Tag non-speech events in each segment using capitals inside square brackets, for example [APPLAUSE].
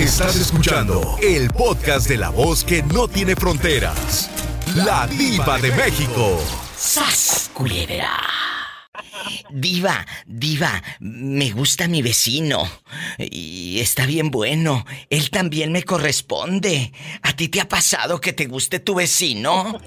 Estás escuchando el podcast de la voz que no tiene fronteras. La diva de México. ¡Sas, culebra! Diva, diva, me gusta mi vecino. Y está bien bueno. Él también me corresponde. ¿A ti te ha pasado que te guste tu vecino?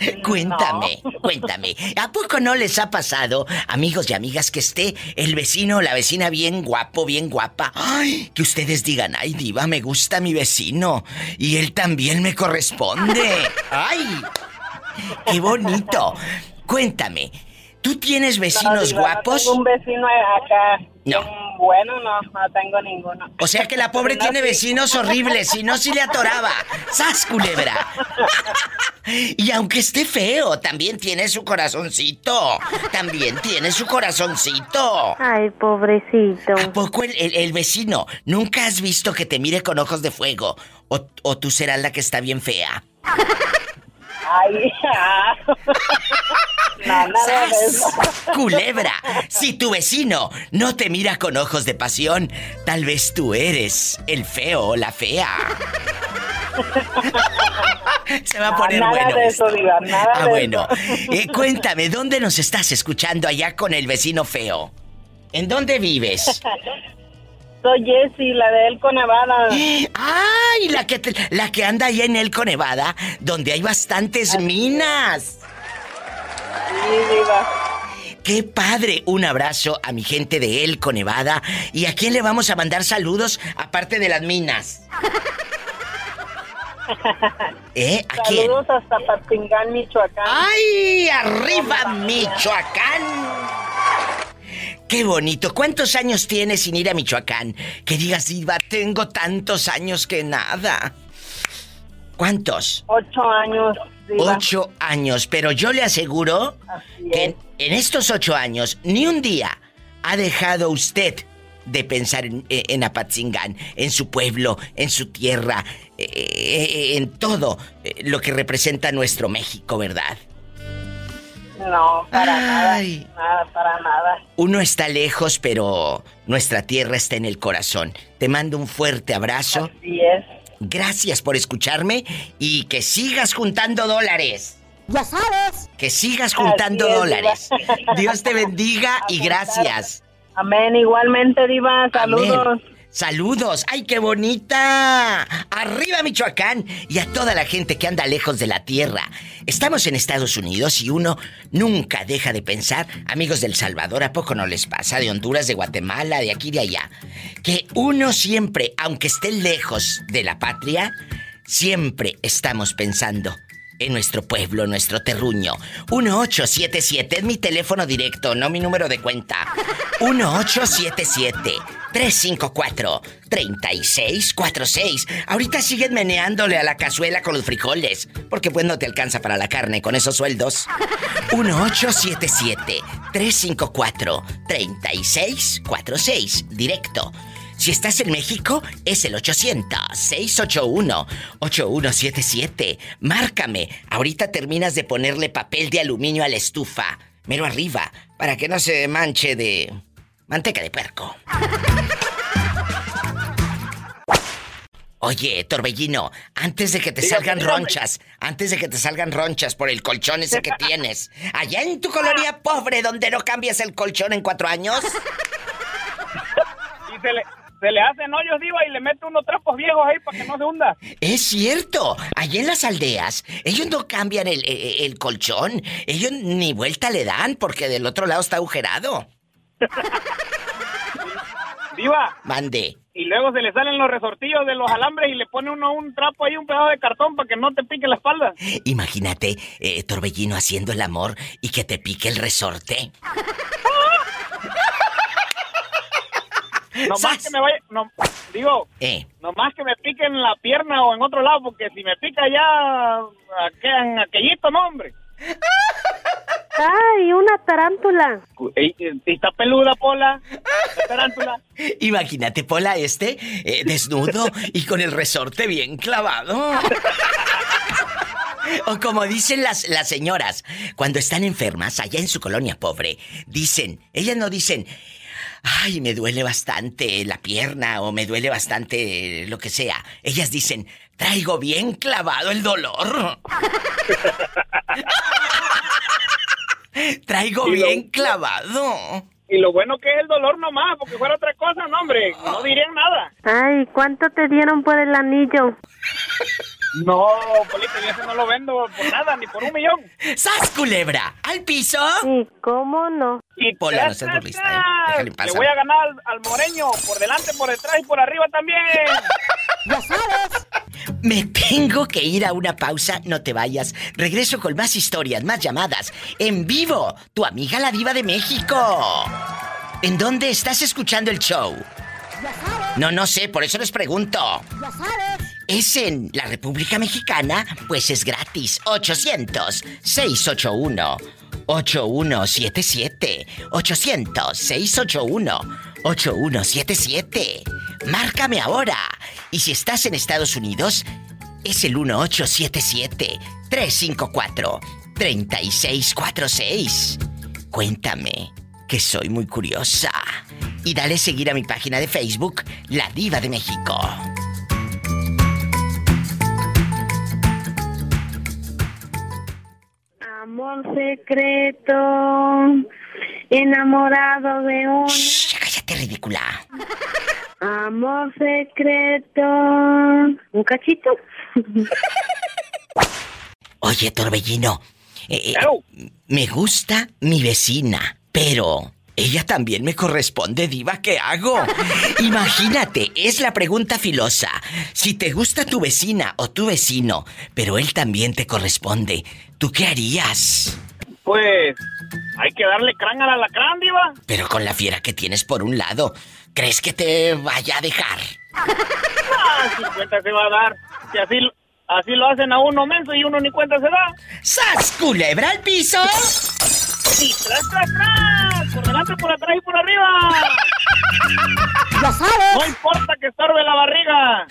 [LAUGHS] Cuéntame, [LAUGHS] cuéntame. ¿A poco no les ha pasado, amigos y amigas, que esté el vecino o la vecina bien guapo, bien guapa? Ay, que ustedes digan, ay, diva, me gusta mi vecino. Y él también me corresponde. [LAUGHS] ¡Ay! ¡Qué bonito! Cuéntame, ¿tú tienes vecinos No, guapos? Tengo un vecino acá. No. Bueno, no, no tengo ninguno. O sea que la [LAUGHS] pobre tiene vecinos horribles, si no, si le atoraba. ¡Sas, culebra! [LAUGHS] Y aunque esté feo, también tiene su corazoncito. También tiene su corazoncito. Ay, pobrecito. ¿A poco el, el- el vecino nunca has visto que te mire con ojos de fuego? ¿O, o tú serás la que está bien fea? Ay, ah. [LAUGHS] no, nada. Culebra, si tu vecino no te mira con ojos de pasión, tal vez tú eres el feo o la fea. Se va a poner nada bueno. de eso, esto. Diva, nada ah, de bueno. eso. Eh, cuéntame, ¿dónde nos estás escuchando allá con el vecino feo? ¿En dónde vives? [LAUGHS] Soy Jessie, la de Elco, Nevada. [GASPS] ¡Ay! La que, te- la que anda allá en Elco, Nevada, donde hay bastantes minas. Sí. ¡Qué padre! Un abrazo a mi gente de Elco, Nevada. ¿Y a quién le vamos a mandar saludos aparte de las minas? [LAUGHS] ¿Eh? ¿A quién? Saludos hasta Patingán, Michoacán. ¡Ay! ¡Arriba, Michoacán! ¡Qué bonito! ¿Cuántos años tienes sin ir a Michoacán? Que digas, Diva, tengo tantos años que nada. ¿Cuántos? Ocho años, Diva. Ocho años, pero yo le aseguro Así que es. en, en estos ocho años ni un día ha dejado usted de pensar en, en Apatzingán, en su pueblo, en su tierra, eh, eh, en todo eh, lo que representa nuestro México, ¿verdad? No, para Ay. nada. Nada, para nada. Uno está lejos, pero nuestra tierra está en el corazón. Te mando un fuerte abrazo. Así es. Gracias por escucharme y que sigas juntando dólares. Ya sabes. Que sigas juntando es, dólares. Diva. Dios te [LAUGHS] bendiga y gracias. Amén, igualmente, Diva. Saludos. Amén. Saludos. ¡Ay, qué bonita! ¡Arriba Michoacán! Y a toda la gente que anda lejos de la tierra. Estamos en Estados Unidos y uno nunca deja de pensar, amigos del Salvador, ¿a poco no les pasa? De Honduras, de Guatemala, de aquí, de allá. Que uno siempre, aunque esté lejos de la patria, siempre estamos pensando en nuestro pueblo, nuestro terruño. 1877 es mi teléfono directo, no mi número de cuenta. 1877-354-3646. Ahorita siguen meneándole a la cazuela con los frijoles, porque pues no te alcanza para la carne con esos sueldos. [LAUGHS] 1877-354-3646, directo. Si estás en México, es el 800-681-8177. Márcame. Ahorita terminas de ponerle papel de aluminio a la estufa. Mero arriba, para que no se manche de manteca de puerco. Oye, Torbellino, antes de que te Dígame, salgan dígame. ronchas, antes de que te salgan ronchas por el colchón ese que tienes, allá en tu colonia pobre donde no cambias el colchón en cuatro años, Y se le, se le hacen hoyos, Diva, y le mete unos trapos viejos ahí para que no se hunda. Es cierto, allá en las aldeas, ellos no cambian el, el- el colchón, ellos ni vuelta le dan porque del otro lado está agujerado. [LAUGHS] Diva, Mande. y luego se le salen los resortillos de los alambres y le pone uno un trapo ahí, un pedazo de cartón para que no te pique la espalda. Imagínate, eh, Torbellino haciendo el amor y que te pique el resorte. [LAUGHS] Nomás ¡Sas! que me vaya, no, digo, Eh, nomás que me pique en la pierna o en otro lado, porque si me pica ya en aquellito, no, hombre. Ay, una tarántula. Ey, eh, está peluda, Pola, la tarántula. imagínate, Pola, este, eh, desnudo y con el resorte bien clavado. O como dicen las, las señoras, cuando están enfermas allá en su colonia pobre, dicen, ellas no dicen, ay, me duele bastante la pierna o me duele bastante lo que sea. Ellas dicen, traigo bien clavado el dolor. [LAUGHS] traigo Y lo- bien clavado. Y lo bueno que es el dolor nomás, porque fuera otra cosa, no, hombre, no dirían nada. Ay, ¿cuánto te dieron por el anillo? No, Polito, yo no lo vendo por nada, ni por un millón. ¡Sas, culebra! ¡Al piso! Sí, ¿cómo no? Y Pola, no seas burlista, eh. Déjale en paz, Le voy a ganar al, al moreño, por delante, por detrás y por arriba también. [LAUGHS] ¡Ya sabes! Me tengo que ir a una pausa, no te vayas. Regreso con más historias, más llamadas. En vivo, tu amiga la diva de México. ¿En dónde estás escuchando el show? No, no sé, por eso les pregunto. ¡Ya sabes! ¿Es en la República Mexicana? Pues es gratis. 800-681-8177. 800-681-8177. Márcame ahora. Y si estás en Estados Unidos, es el 1877-354-3646. Cuéntame, que soy muy curiosa. Y dale seguir a mi página de Facebook, La Diva de México. Amor secreto, enamorado de un... Cállate, ridícula. Amor secreto... ¿Un cachito? [LAUGHS] Oye, Torbellino, eh, eh, me gusta mi vecina, pero ella también me corresponde, diva, ¿qué hago? [LAUGHS] Imagínate, es la pregunta filosa. Si te gusta tu vecina o tu vecino, pero él también te corresponde, ¿tú qué harías? Pues, hay que darle crán al alacrán, diva. Pero con la fiera que tienes por un lado, ¿crees que te vaya a dejar? Ah, si cuenta se va a dar. Si así, así lo hacen a uno menso y uno ni cuenta se da. ¡Sas, culebra al piso! Y tras, tras, tras. Por delante, por atrás y por arriba. [LAUGHS] ¡Ya sabes! No importa que estorbe la barriga.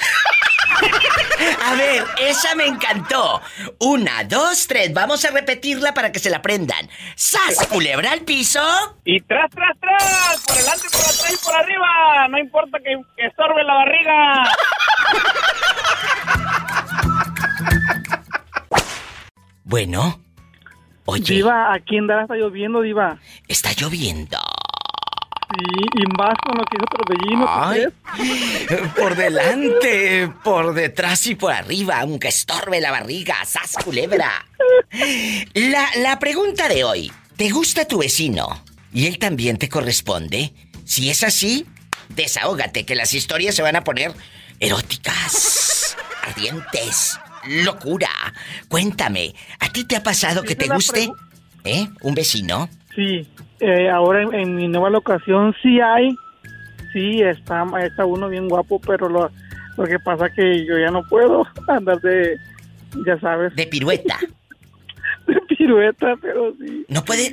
A ver, esa me encantó. Una, dos, tres. Vamos a repetirla para que se la aprendan. ¡Sas, culebra al piso! Y tras, tras, tras. Por delante, por atrás y por arriba. No importa que, que estorbe la barriga. Bueno. Oye, Diva, aquí en Dallas está lloviendo, Diva. está lloviendo. Sí, y más con lo que hizo Torbellino, por delante, por detrás y por arriba, aunque estorbe la barriga. ¡Sas, culebra! La, la pregunta de hoy. ¿Te gusta tu vecino? ¿Y él también te corresponde? Si es así, desahógate, que las historias se van a poner eróticas, ardientes, locura. Cuéntame, ¿a ti te ha pasado que te guste? ¿Eh? ¿Un vecino? Sí, eh, ahora en, en mi nueva locación sí hay. Sí, está, está uno bien guapo, pero lo, lo que pasa que yo ya no puedo [LAUGHS] andar de, ya sabes, De pirueta. Pirueta, pero sí. No puede.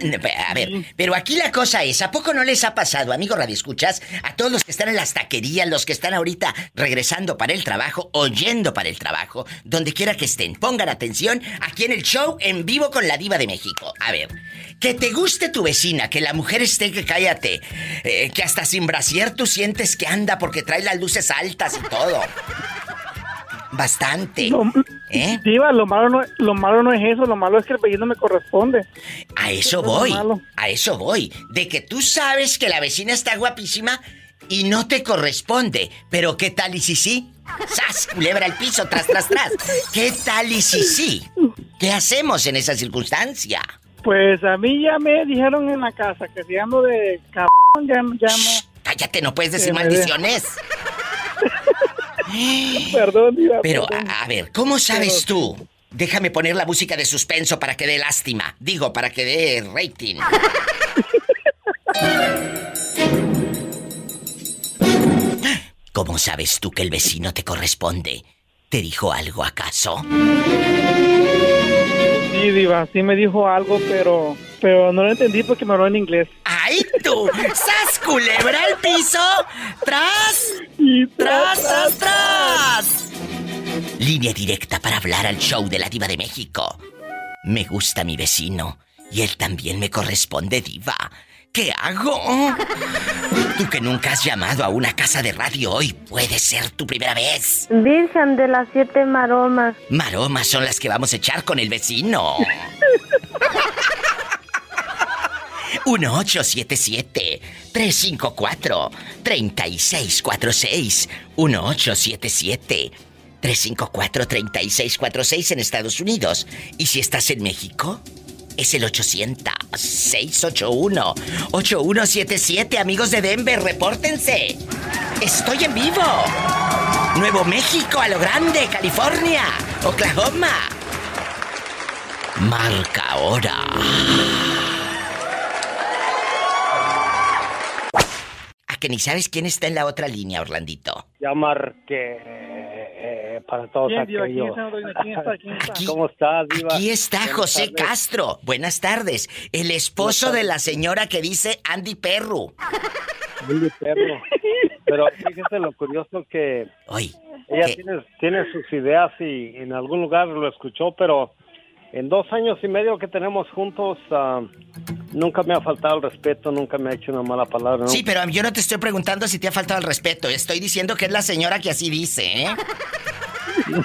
A ver, pero aquí la cosa es: ¿a poco no les ha pasado, amigo Radio Escuchas, a todos los que están en las taquerías, los que están ahorita regresando para el trabajo, oyendo para el trabajo, donde quiera que estén? Pongan atención aquí en el show en vivo con la Diva de México. A ver, que te guste tu vecina, que la mujer esté que cállate, eh, que hasta sin brasier tú sientes que anda porque trae las luces altas y todo. Bastante. Lo, ¿Eh? Diva, lo malo, no, lo malo no es eso, lo malo es que el apellido no me corresponde. A eso voy. A eso voy. De que tú sabes que la vecina está guapísima y no te corresponde. Pero ¿qué tal y si sí? ¡Sas! Culebra al piso, tras, tras, tras. ¿Qué tal y si sí? ¿Qué hacemos en esa circunstancia? Pues a mí ya me dijeron en la casa que si ando de cabrón, ya, ya no. Cállate, no puedes decir me maldiciones. [LAUGHS] [GASPS] Perdón, Diva. Pero, perdón. a, a ver, ¿cómo sabes tú? Déjame poner la música de suspenso para que dé lástima. Digo, para que dé rating. [LAUGHS] ¿Cómo sabes tú que el vecino te corresponde? ¿Te dijo algo acaso? Sí, Diva, sí me dijo algo, pero, pero no lo entendí porque me habló en inglés. ¡Ay, tú! ¡Sas culebra al piso! ¡Tras! Y ¡Tras, tras, tras! Línea directa para hablar al show de la Diva de México. Me gusta mi vecino y él también me corresponde, Diva. ¿Qué hago? Tú que nunca has llamado a una casa de radio hoy, puede ser tu primera vez. Virgen de las siete maromas. Maromas son las que vamos a echar con el vecino. 1877-354-3646. 1877-354-3646 en Estados Unidos. ¿Y si estás en México? Es el 800-681-8177. Amigos de Denver, repórtense. Estoy en vivo. Nuevo México, a lo grande, California, Oklahoma. Marca ahora. Que ni sabes quién está en la otra línea, Orlandito. Ya marqué eh, para todos ¿Quién, Diva? ¿Quién aquellos. está, doña? ¿Quién está? ¿Quién está? Aquí, ¿Cómo estás, Diva? aquí está Buenas José tardes. Castro. Buenas tardes. El esposo de la señora que dice Andy Perru. Muy perro. Pero fíjese lo curioso que Oye, ella tiene, tiene sus ideas y en algún lugar lo escuchó, pero en dos años y medio que tenemos juntos, ah, nunca me ha faltado el respeto, nunca me ha hecho una mala palabra. ¿no? Sí, pero yo no te estoy preguntando si te ha faltado el respeto. Estoy diciendo que es la señora que así dice, ¿eh? [LAUGHS]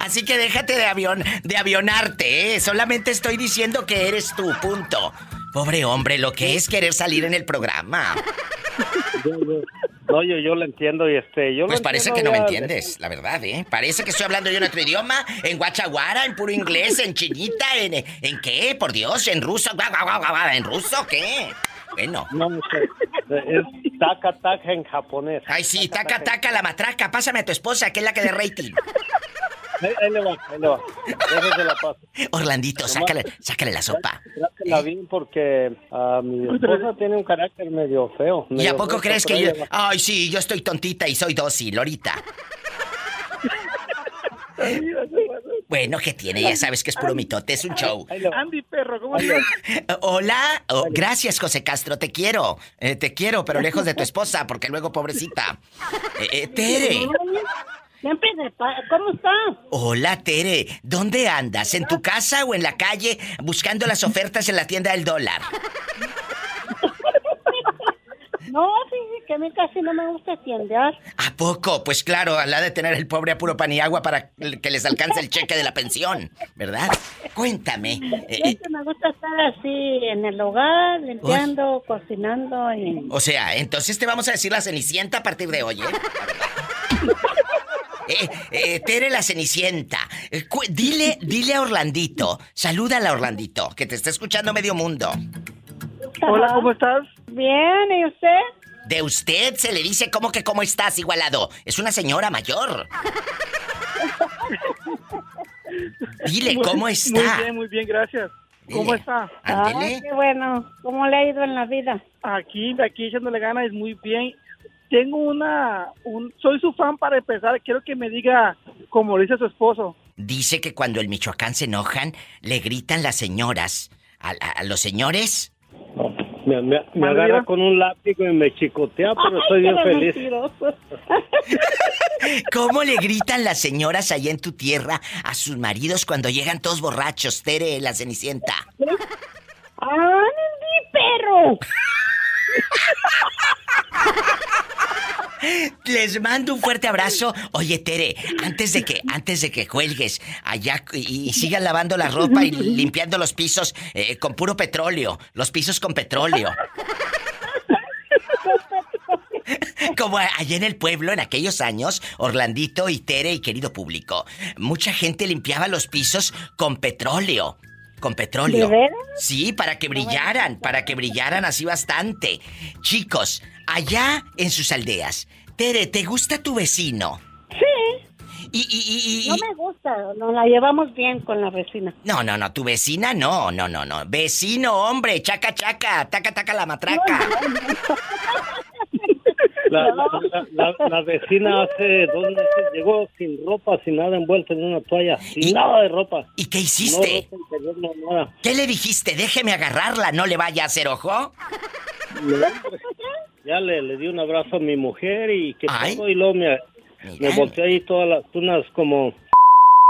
Así que déjate de avión, de avionarte, ¿eh? Solamente estoy diciendo que eres tú, punto. Pobre hombre, lo que es querer salir en el programa. [LAUGHS] No, yo, yo lo entiendo y este, yo lo Pues parece que no me entiendes, la verdad, ¿eh? Parece que estoy hablando yo en otro idioma, en guachaguara, en puro inglés, en chinita, en... ¿En qué? Por Dios, en ruso, guau, guau, guau, guau, ¿en ruso qué? Bueno. No, no sé. Es taca taca en japonés. Ay, sí, taca, taca, la matraca. Pásame a tu esposa, que es la que de rating. Ahí, ahí le va, ahí le va. Déjese la paz. Orlandito, sácale, sácale la sopa. Trátela bien porque ah, mi esposa tiene un carácter medio feo. ¿Y a poco feo, crees que yo.? Ay, sí, yo estoy tontita y soy dócil, ahorita. Bueno, ¿qué tiene? Ya sabes que es puro mitote, es un show. Andy Perro, ¿cómo estás? Hola, Oh, gracias José Castro, te quiero. Eh, te quiero, pero lejos de tu esposa, porque luego pobrecita. Eh, eh, Tere. Siempre ¿Cómo está? Hola, Tere. ¿Dónde andas? ¿En tu casa o en la calle buscando las ofertas en la tienda del dólar? No, fíjese que a mí casi no me gusta tiendear. ¿A poco? Pues claro, la de tener el pobre a puro pan y agua para que les alcance el cheque de la pensión, ¿verdad? Cuéntame. eh, me gusta estar así en el hogar, limpiando, cocinando y... o sea, entonces te vamos a decir la cenicienta a partir de hoy, ¿eh? [LAUGHS] Eh, eh, Tere la Cenicienta. Eh, dile, dile a Orlandito, salúdala a Orlandito, que te está escuchando medio mundo. Hola, ¿cómo estás? Bien, ¿y usted? De usted se le dice cómo que cómo estás, igualado. Es una señora mayor. Dile cómo Muy está. bien, muy bien, gracias. ¿Cómo Dile. está? Ay, qué bueno. ¿Cómo le ha ido en la vida? Aquí, de aquí echándole ganas, muy bien. Tengo una, un, soy su fan para empezar. Quiero que me diga, como dice su esposo. Dice que cuando el Michoacán se enojan, le gritan las señoras. A, a- a los señores. Me, me- agarra con un látigo y me chicotea, pero estoy bien feliz. [LAUGHS] ¿Cómo le gritan las señoras allá en tu tierra a sus maridos cuando llegan todos borrachos, Tere, la Cenicienta? [LAUGHS] ¡Andy, perro! Les mando un fuerte abrazo. Oye, Tere, antes de que, antes de que cuelgues allá y, sigan lavando la ropa y limpiando los pisos eh, con puro petróleo, los pisos con petróleo. Como allá en el pueblo, en aquellos años, Orlandito y Tere y querido público, mucha gente limpiaba los pisos con petróleo. Con petróleo. ¿De veras? Sí, para que brillaran, para que brillaran así bastante. Chicos, allá en sus aldeas, Tere, ¿te gusta tu vecino? Sí, Y, y, y, y- no me gusta. Nos la llevamos bien con la vecina. No, no, no, tu vecina no, no, no, no. Vecino, hombre, chaca, chaca, taca, taca la matraca. [LAUGHS] La, la, la- la- la vecina hace dos meses llegó sin ropa, sin nada envuelta en una toalla, sin ¿Y- nada de ropa. ¿Y qué No hiciste? ropa interior, no nada. ¿Qué le dijiste? Déjeme agarrarla, no le vaya a hacer ojo. Ya le, le di un abrazo a mi mujer y que Ay. todo, y luego me, me volteé ahí todas las unas como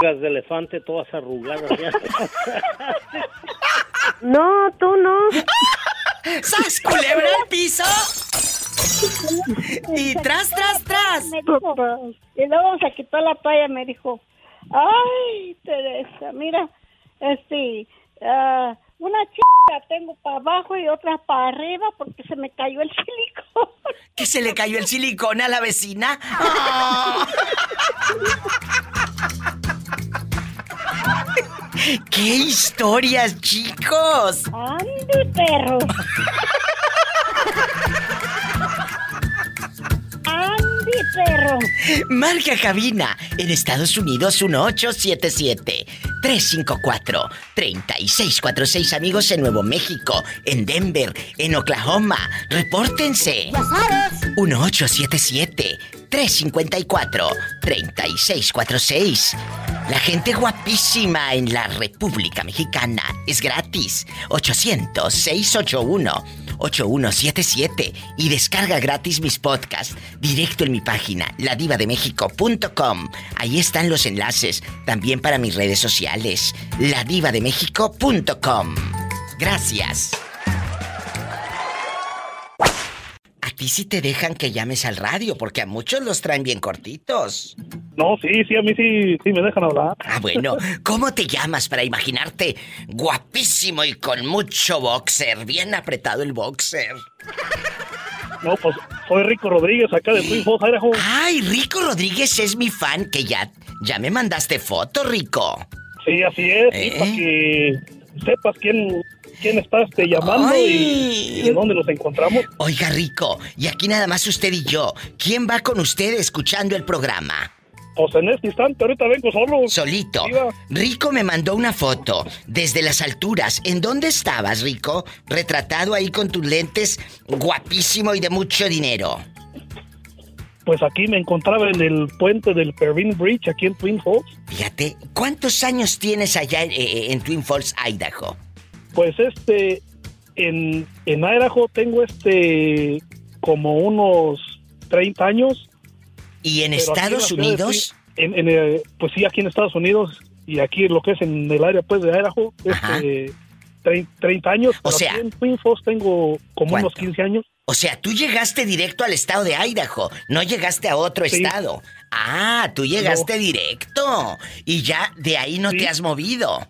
de elefante, todas arrugadas. ya. [LAUGHS] No, tú no. [LAUGHS] ¡Sas, culebra al piso! Y tras, tras, tras. Me dijo, y luego se quitó la toalla, me dijo, ay, Teresa, mira, este, ah, una chica tengo para abajo y otra para arriba porque se me cayó el [LAUGHS] silicón. ¿Que se le cayó el silicón a la vecina? ¡Ah! ¡Qué historias, chicos! ¡Ande, perro! [LAUGHS] ¡Ande, perro! Marca cabina en Estados Unidos 1877-354-3646 amigos en Nuevo México, en Denver, en Oklahoma. Repórtense. Ya sabes. 1877-354-3646. La gente guapísima en la República Mexicana es gratis. 800-681-8177. Y descarga gratis mis podcasts directo en mi página, ladivademexico.com. Ahí están los enlaces, también para mis redes sociales, ladivademexico.com. Gracias. Ti sí te dejan que llames al radio, porque a muchos los traen bien cortitos. No, sí, sí, a mí sí, sí me dejan hablar. Ah, bueno, ¿cómo te llamas para imaginarte guapísimo y con mucho boxer? Bien apretado el boxer. No, pues soy Rico Rodríguez acá de Twin Falls, Idaho. Ay, Rico Rodríguez es mi fan, que ya, ya me mandaste foto, Rico. Sí, así es, sí, ¿Eh? para que sepas quién, quién está este, llamando y, y de dónde nos encontramos. Oiga, Rico, y aquí nada más usted y yo. ¿Quién va con usted escuchando el programa? Pues en este instante, ahorita vengo solo. Solito. Iba. Rico me mandó una foto desde las alturas. ¿En dónde estabas, Rico? Retratado ahí con tus lentes, guapísimo y de mucho dinero. Pues aquí me encontraba en el puente del Pervin Bridge, aquí en Twin Falls. Fíjate, ¿cuántos años tienes allá en, eh, en Twin Falls, Idaho? Pues este, en, en Idaho tengo este, como unos 30 años. ¿Y en Estados Unidos? En- en, eh, pues sí, aquí en Estados Unidos y aquí lo que es en el área pues de Idaho, Ajá. este, trein- 30 años. O sea- en Twin Falls tengo como ¿Cuánto? unos 15 años. O sea, tú llegaste directo al estado de Idaho, no llegaste a otro Sí. estado. Ah, tú llegaste directo. Y ya de ahí no Sí. te has movido.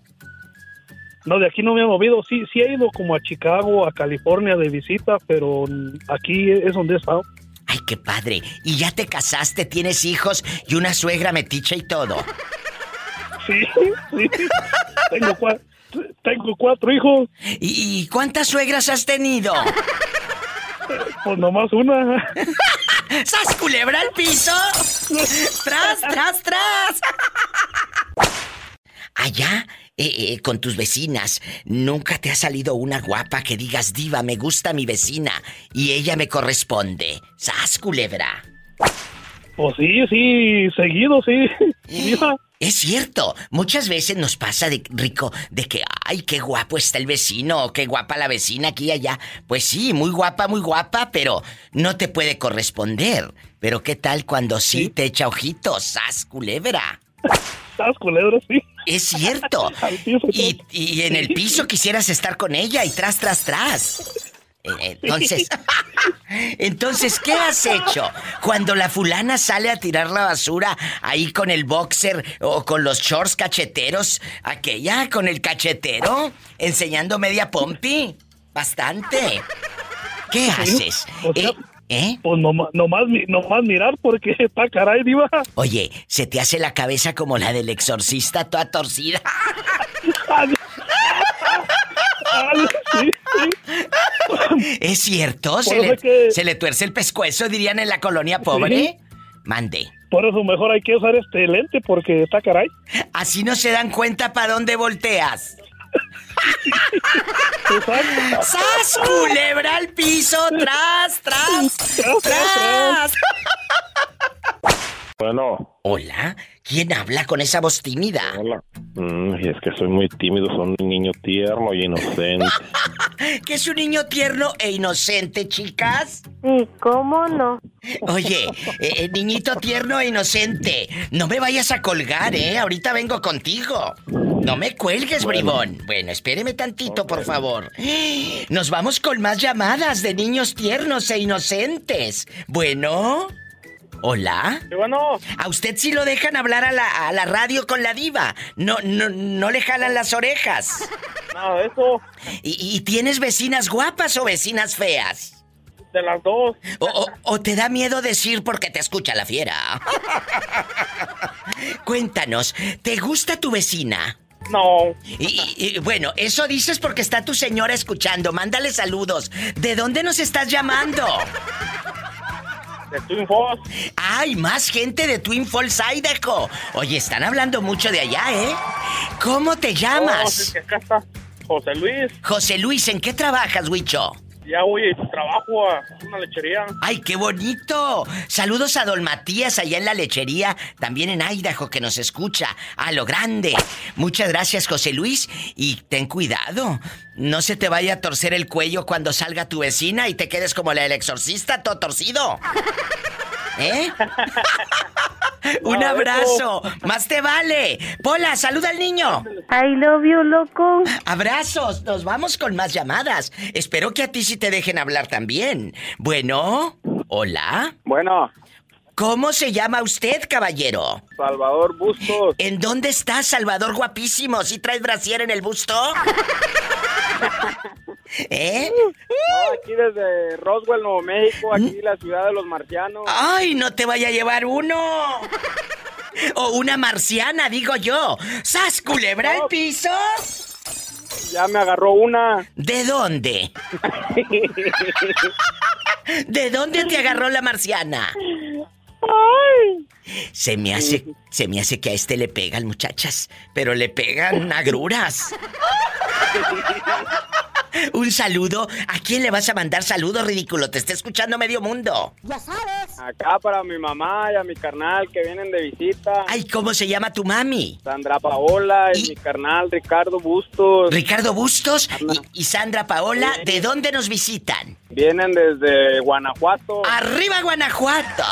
No, de aquí no me he movido. Sí, sí he ido como a Chicago, a California de visita, pero aquí es donde he estado. Ay, qué padre. Y ya te casaste, tienes hijos y una suegra metiche y todo. Sí, sí. tengo, cua- tengo cuatro hijos, ¿Y, y cuántas suegras has tenido? pues nomás una. ¡Sas culebra al piso! ¡Tras, tras, tras! Allá, eh, eh, con tus vecinas, ¿nunca te ha salido una guapa que digas, diva, me gusta mi vecina y ella me corresponde? ¡Sas culebra! Pues sí, sí, seguido, sí. Mira, Es cierto, muchas veces nos pasa de rico de que, ay, qué guapo está el vecino, o qué guapa la vecina aquí y allá. Pues sí, muy guapa, muy guapa, pero no te puede corresponder. Pero qué tal cuando sí, Sí. te echa ojitos, sas culebra. estás culebra, sí. Es cierto. [LAUGHS] Y, en el piso quisieras estar con ella y tras, tras, tras. Eh, Entonces, [LAUGHS] entonces, ¿qué has hecho? Cuando la fulana sale a tirar la basura ahí con el boxer o con los shorts cacheteros, aquella con el cachetero, enseñando media pompi, bastante. ¿Qué haces? o sea- ¿Eh? ¿Eh? Pues nomás, nomás, nomás mirar porque [LAUGHS] está caray, diva. Oye, se te hace la cabeza como la del exorcista toda torcida. Sí, [LAUGHS] sí. ¿Es cierto? Se le, que- se le tuerce el pescuezo, dirían en la colonia pobre. Mande. Por eso mejor hay que usar este lente porque está caray. Así no se dan cuenta para dónde volteas. ¡Sas, culebra al piso! ¡Tras, tras! [LAUGHS] Tras, tras, ¡Tras! Bueno, Hola, ¿quién habla con esa voz tímida? hola. Mm, y es que soy muy tímido, soy un niño tierno y inocente. [LAUGHS] ¿Que es un niño tierno e inocente, chicas? Sí, ¿cómo no? Oye, eh, eh, niñito tierno e inocente, no me vayas a colgar, ¿eh? Ahorita vengo contigo. No me cuelgues, bribón. Bueno, espéreme tantito, por favor. Nos vamos con más llamadas de niños tiernos e inocentes. Bueno. Hola. bueno. A usted sí lo dejan hablar a la, a la radio con la diva. No, no, no le jalan las orejas. [LAUGHS] Nada de eso. ¿Y, y tienes vecinas guapas o vecinas feas? De las dos. O, o- o te da miedo decir porque te escucha la fiera? [LAUGHS] Cuéntanos, ¿te gusta tu vecina? No. Y, y- bueno, eso dices porque está tu señora escuchando. Mándale saludos. ¿De dónde nos estás llamando? [LAUGHS] De Twin Falls. ¡Ay, más gente de Twin Falls, Idaho! Oye, están hablando mucho de allá, ¿eh? ¿Cómo te No, llamas? acá está José Luis. José Luis, ¿en qué trabajas, Huicho? Ya voy a trabajo a una lechería. ¡Ay, qué bonito! Saludos a Don Matías allá en la lechería, también en Idaho, que nos escucha. A lo grande. Muchas gracias, José Luis. Y ten cuidado. No se te vaya a torcer el cuello cuando salga tu vecina y te quedes como la del exorcista, todo torcido. [LAUGHS] ¿Eh? [LAUGHS] Un abrazo. Más te vale. Pola, saluda al niño. I love you, loco. Abrazos. Nos vamos con más llamadas. Espero que a ti sí te dejen hablar también. Bueno, hola. Bueno, ¿Cómo se llama usted, caballero? Salvador Bustos. ¿En dónde está Salvador guapísimo? ¿Sí traes brasier en el busto? [LAUGHS] ¿Eh? aquí desde Roswell, Nuevo México, aquí la ciudad de los marcianos. ¡Ay, no te vaya a llevar uno! O una marciana, digo yo. ¡Sas, culebra al piso! Ya me agarró una. ¿De dónde? [LAUGHS] ¿De dónde te agarró la marciana? Se me hace, se me hace que a este le pegan, muchachas, pero le pegan agruras. [LAUGHS] Un saludo. ¿A quién le vas a mandar saludos, ridículo? Te está escuchando medio mundo. Acá para mi mamá y a mi carnal que vienen de visita. Ay, ¿cómo se llama tu mami? Sandra Paola y, Y- mi carnal Ricardo Bustos. Ricardo Bustos y, y Sandra Paola. ¿De dónde nos visitan? Vienen desde Guanajuato. ¡Arriba, Guanajuato!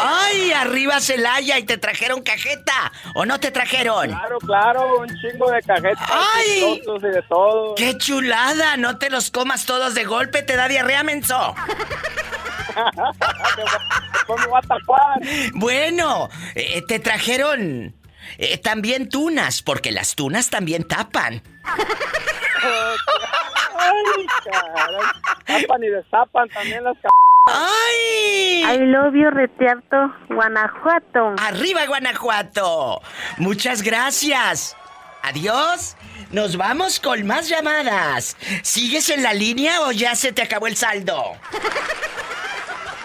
¡Ay, arriba Celaya! ¿Y te trajeron cajeta? ¿O no te trajeron? Claro, claro, un chingo de cajetas, ¡Ay! chistosos y de todo. ¡Qué chulada! No te los comas todos de golpe, te da diarrea, menso. [LAUGHS] Bueno, eh, te trajeron eh, también tunas, porque las tunas también tapan. [LAUGHS] Ay, caray. Tapan y destapan también las. ¡Ay! I love you, Retiarto, Guanajuato. ¡Arriba, Guanajuato! Muchas gracias. Adiós. Nos vamos con más llamadas. ¿Sigues en la línea o ya se te acabó el saldo? [LAUGHS]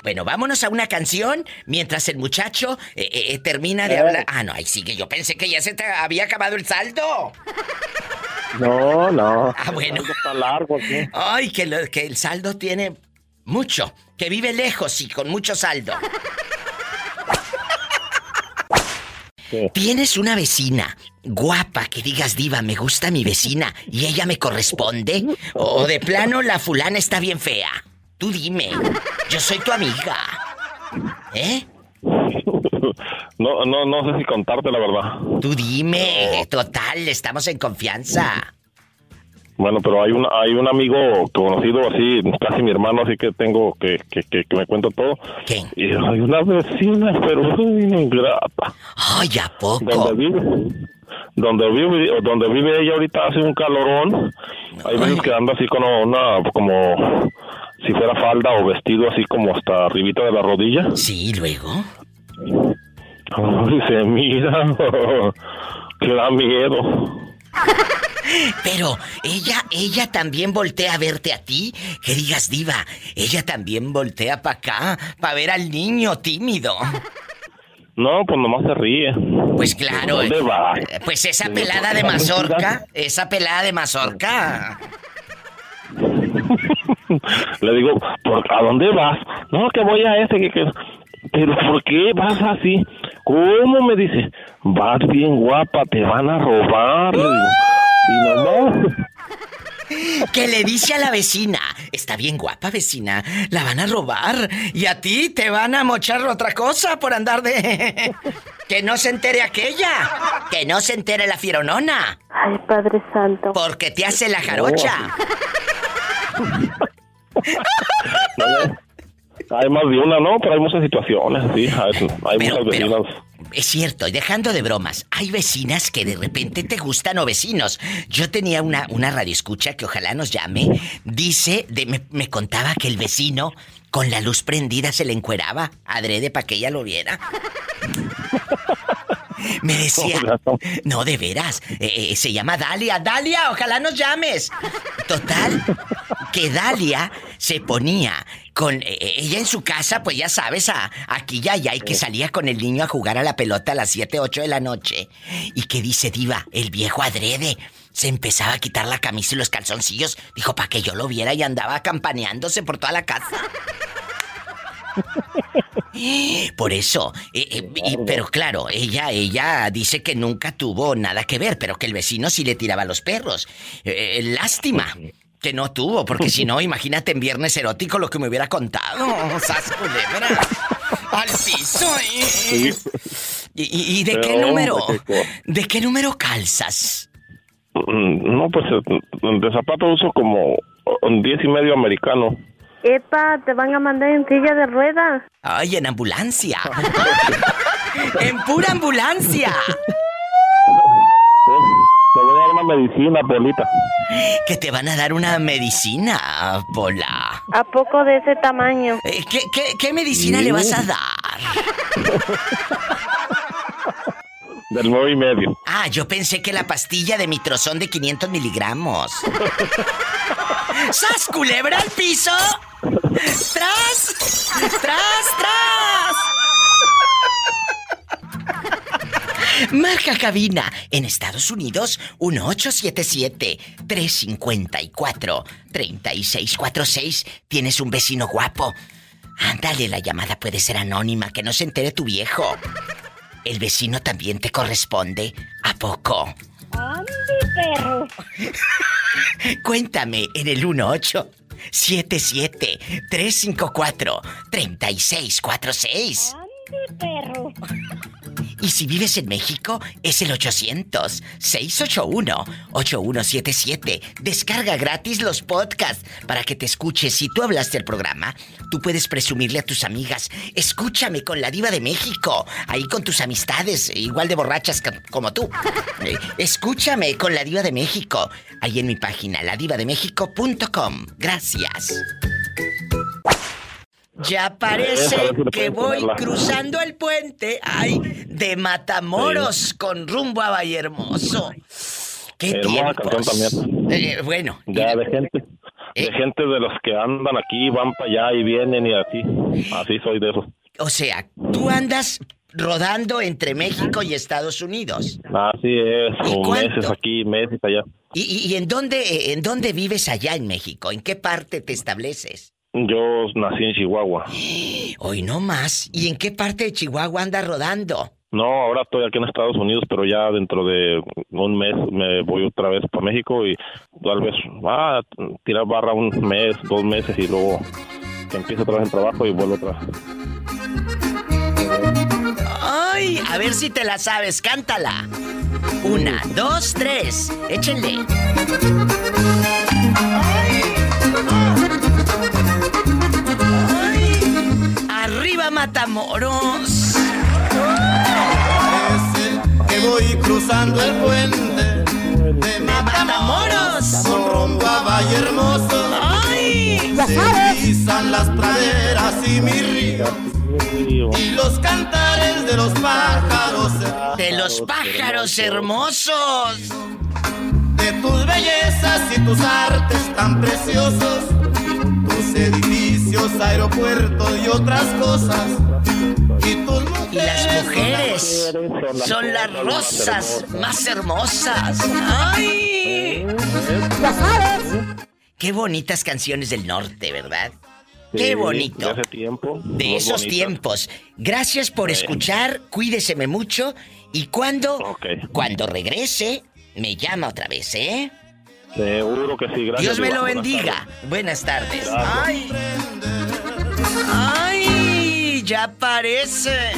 Bueno, vámonos a una canción mientras el muchacho eh, eh, termina de hablar. Ah, no, ahí sigue. Yo pensé que ya se te había acabado el saldo. No, no. Ah, bueno. Está largo aquí. Ay, que, lo- que el saldo tiene mucho. Que vive lejos y con mucho saldo. [LAUGHS] Sí. ¿Tienes una vecina guapa que digas, diva, me gusta mi vecina y ella me corresponde? ¿O de plano la fulana está bien fea? Tú dime. Yo soy tu amiga. ¿Eh? No, no, no sé si contarte la verdad. Tú dime. Total, estamos en confianza. Bueno, pero hay un, hay un amigo conocido así, casi mi hermano, así que tengo que, que, que, que me cuenta todo. ¿Quién? Y hay una vecina, pero es bien ingrata. Ay, ¿a Donde poco? vive, donde vive, donde vive ella ahorita hace un calorón. Hay veces que anda así con una, como si fuera falda o vestido así como hasta arribita de la rodilla. Sí, luego. Ay, se mira, [LAUGHS] que da miedo. [LAUGHS] Pero ella, ella también voltea a verte a ti. Que digas, diva, ella también voltea para acá, para ver al niño tímido. No, pues nomás se ríe. Pues claro. ¿Dónde va? Pues esa pelada de mazorca, esa pelada de mazorca. [LAUGHS] Le digo, ¿por, ¿a dónde vas? No, que voy a ese, que, que... Pero ¿por qué vas así? ¿Cómo me dice? Vas bien guapa, te van a robar. Le digo, y no, no. [LAUGHS] Que le dice a la vecina, Está bien guapa, vecina. La van a robar. Y a ti te van a mochar otra cosa por andar de. [LAUGHS] que no se entere aquella. Que no se entere la fieronona. Ay, Padre Santo. Porque te hace la jarocha. [LAUGHS] Hay más de una, ¿no? Pero hay muchas situaciones, sí. Hay, hay muchas vecinas. Es cierto, y dejando de bromas, hay vecinas que de repente te gustan o vecinos. Yo tenía una, una radioescucha que ojalá nos llame. Dice, de, me, me contaba que el vecino con la luz prendida se le encueraba, adrede para que ella lo viera. [LAUGHS] Me decía, no, de veras, eh, eh, se llama Dalia. Dalia, ojalá nos llames. Total, que Dalia se ponía con eh, ella en su casa, pues ya sabes, a, aquí ya y que salía con el niño a jugar a la pelota a las 7, 8 de la noche. Y que dice, Diva, el viejo adrede. Se empezaba a quitar la camisa y los calzoncillos. Dijo, para que yo lo viera y andaba campaneándose por toda la casa. [LAUGHS] Por eso, eh, eh, pero claro, ella, ella dice que nunca tuvo nada que ver, pero que el vecino sí le tiraba a los perros. Eh, lástima que no tuvo, porque si no, imagínate en viernes erótico lo que me hubiera contado. [LAUGHS] ¡Sas culebra! ¡Al piso! ¿Y, de qué número? ¿De qué número calzas? Mm, no, pues de zapato uso como un diez y medio americano. Epa, te van a mandar en silla de ruedas. Ay, en ambulancia. [LAUGHS] en pura ambulancia. Te voy a dar una medicina, Polita. Que te van a dar una medicina, Pola. ¿A poco de ese tamaño? Eh, ¿qué, qué, medicina le vas a dar? [LAUGHS] Del nueve y medio. Ah, yo pensé que la pastilla de mitrozón de 500 miligramos. [LAUGHS] ¡Sas culebra al piso! ¡Tras! ¡Tras, tras! Marca cabina en Estados Unidos 1877-354-3646. ¿Tienes un vecino guapo? Ándale, la llamada puede ser anónima, que no se entere tu viejo. ¿El vecino también te corresponde? ¿A poco? ¡Andi, perro! [LAUGHS] Cuéntame en el 1877 354 3646. ¡Andi, perro! [LAUGHS] Y si vives en México, es el 800-681-8177. Descarga gratis los podcasts para que te escuches. Si tú hablaste el programa, tú puedes presumirle a tus amigas. Escúchame con la diva de México. Ahí con tus amistades, igual de borrachas como tú. [LAUGHS] Eh, escúchame con la diva de México. Ahí en mi página, ladivademéxico.com. Gracias. Ya parece que voy cruzando el puente, ay, de Matamoros con rumbo a Valle Hermoso. ¿Qué también. Eh, bueno. Ya de gente, de eh. gente de los que andan aquí, van para allá y vienen y así. Así soy de eso. O sea, tú andas rodando entre México y Estados Unidos. Así es, meses aquí, meses allá. ¿Y, y en, dónde, en dónde vives allá en México? ¿En qué parte te estableces? Yo nací en Chihuahua. Hoy no más. ¿Y en qué parte de Chihuahua anda rodando? No, ahora estoy aquí en Estados Unidos, pero ya dentro de un mes me voy otra vez para México y tal vez va a tirar barra un mes, dos meses y luego empiezo otra vez el trabajo y vuelvo otra vez. ¡Ay! A ver si te la sabes, cántala. Una, dos, tres. Échenle. ¡Arriba Matamoros! Parece que voy cruzando el puente de Matamoros con rumbo a Valle Hermoso. ¡Ay! Se pisan las praderas y mi río y los cantares de los pájaros. De los pájaros hermosos. De tus bellezas y tus artes tan preciosos edificios, aeropuertos y otras cosas. Y, tus y las mujeres son las rosas más hermosas. ¡Ay! Qué bonitas canciones del norte, ¿verdad? Qué bonito. De tiempo. De esos tiempos. Gracias por escuchar, cuídeseme mucho y cuando, cuando regrese, me llama otra vez, ¿eh? Seguro que sí, gracias. Dios me lo Buenas bendiga. tardes. Buenas tardes. Ay. Ay, ya parece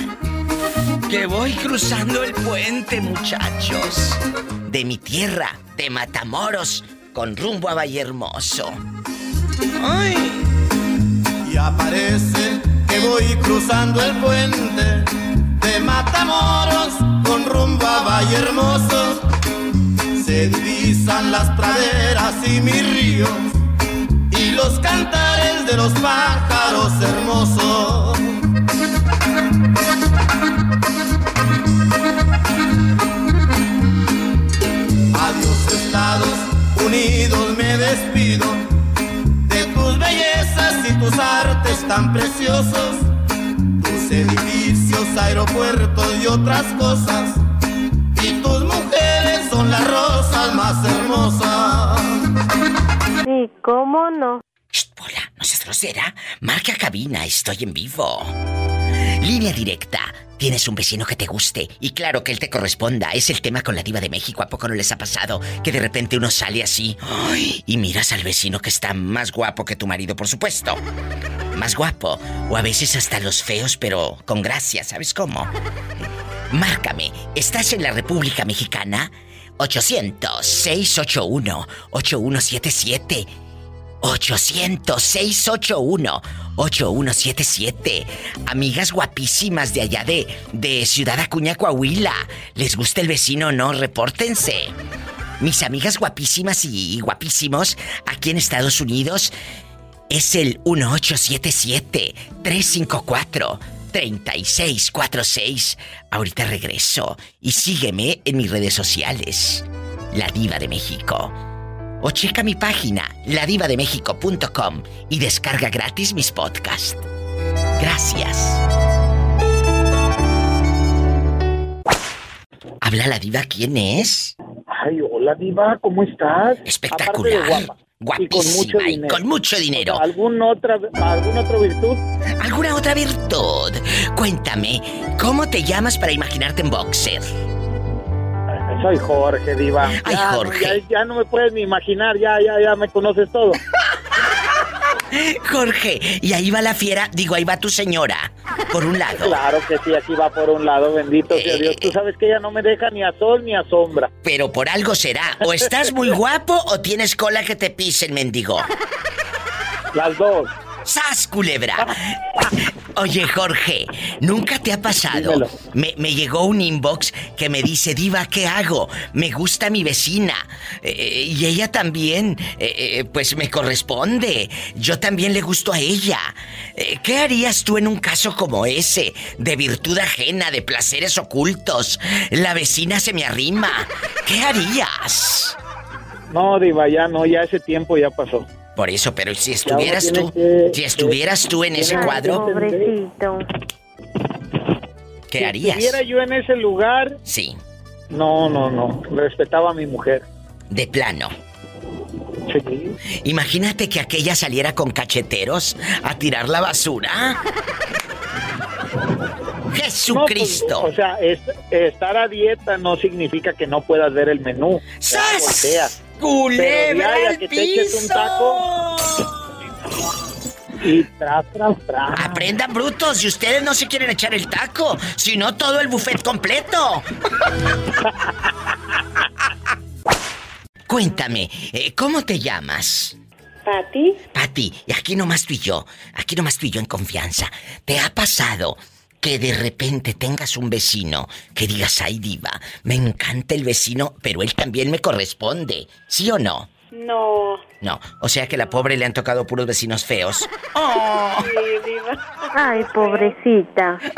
que voy cruzando el puente, muchachos. De mi tierra, de Matamoros, con rumbo a Vallehermoso. Ay. Ya parece que voy cruzando el puente de Matamoros con rumbo a Valle Hermoso. Se divisan las praderas y mis ríos y los cantares de los pájaros hermosos. Adiós Estados Unidos, me despido de tus bellezas y tus artes tan preciosos, tus edificios, aeropuertos y otras cosas. Tus mujeres son las rosas más hermosas. Sí, ¿cómo no? No seas grosera. Marca cabina, estoy en vivo. Línea directa. Tienes un vecino que te guste y claro que él te corresponda. Es el tema con la diva de México. ¿A poco no les ha pasado que de repente uno sale así y miras al vecino que está más guapo que tu marido, por supuesto? Más guapo. O a veces hasta los feos, pero con gracia, ¿sabes cómo? Márcame. ¿Estás en la República Mexicana? 800-681-8177. 800-681-8177. Amigas guapísimas de allá de, de Ciudad Acuña, Coahuila. ¿Les gusta el vecino o no? Repórtense. Mis amigas guapísimas y guapísimos aquí en Estados Unidos es el 1877-354-3646. Ahorita regreso y sígueme en mis redes sociales. La Diva de México. O checa mi página, ladivademexico.com y descarga gratis mis podcasts. Gracias. Habla la diva, ¿quién es? Ay, hola Diva, ¿cómo estás? Espectacular. Y con mucho Guapísima y dinero. con mucho dinero. ¿Algún otra, ¿Alguna otra virtud? ¿Alguna otra virtud? Cuéntame, ¿cómo te llamas para imaginarte en boxer? Soy Jorge, Diva. Ay, Ya, Jorge. Ya, ya no me puedes ni imaginar, ya, ya, ya me conoces todo. [LAUGHS] Jorge, y ahí va la fiera, digo, ahí va tu señora, por un lado. Claro que sí, aquí va por un lado, bendito sea Dios. Tú sabes que ella no me deja ni a sol ni a sombra. Pero por algo será, o estás muy [LAUGHS] guapo o tienes cola que te pisen, mendigo. Las dos. ¡Sas, culebra! [LAUGHS] Oye, Jorge, ¿nunca te ha pasado? Me, me llegó un inbox que me dice, Diva, ¿qué hago? Me gusta mi vecina. Eh, y ella también, eh, eh, pues me corresponde. Yo también le gusto a ella. Eh, ¿Qué harías tú en un caso como ese? De virtud ajena, de placeres ocultos. La vecina se me arrima. ¿Qué harías? No, Diva, ya no, ya ese tiempo ya pasó. Por eso, pero si estuvieras tú, que- si estuvieras tú en ese cuadro, Pobrecito. ¿qué Si harías? estuviera yo en ese lugar, Sí, no, no, no. Respetaba a mi mujer. de plano. Sí. Imagínate que aquella saliera con cacheteros a tirar la basura. [LAUGHS] Jesucristo. No, pues, o sea, es- estar a dieta no significa que no puedas ver el menú. ¡Sas! ¡Culebra al un piso! taco. Y tras, tras, tras. Aprendan brutos, si ustedes no se quieren echar el taco, sino todo el buffet completo. [LAUGHS] Cuéntame, eh, ¿cómo te llamas? ¿Pati? Pati, y aquí nomás tú y yo, aquí nomás tú y yo en confianza. ¿Te ha pasado que de repente tengas un vecino que digas, ay diva, me encanta el vecino, pero él también me corresponde? ¿Sí o no? No. No, o sea que a la pobre le han tocado puros vecinos feos. [LAUGHS] Ay, pobrecita. [LAUGHS]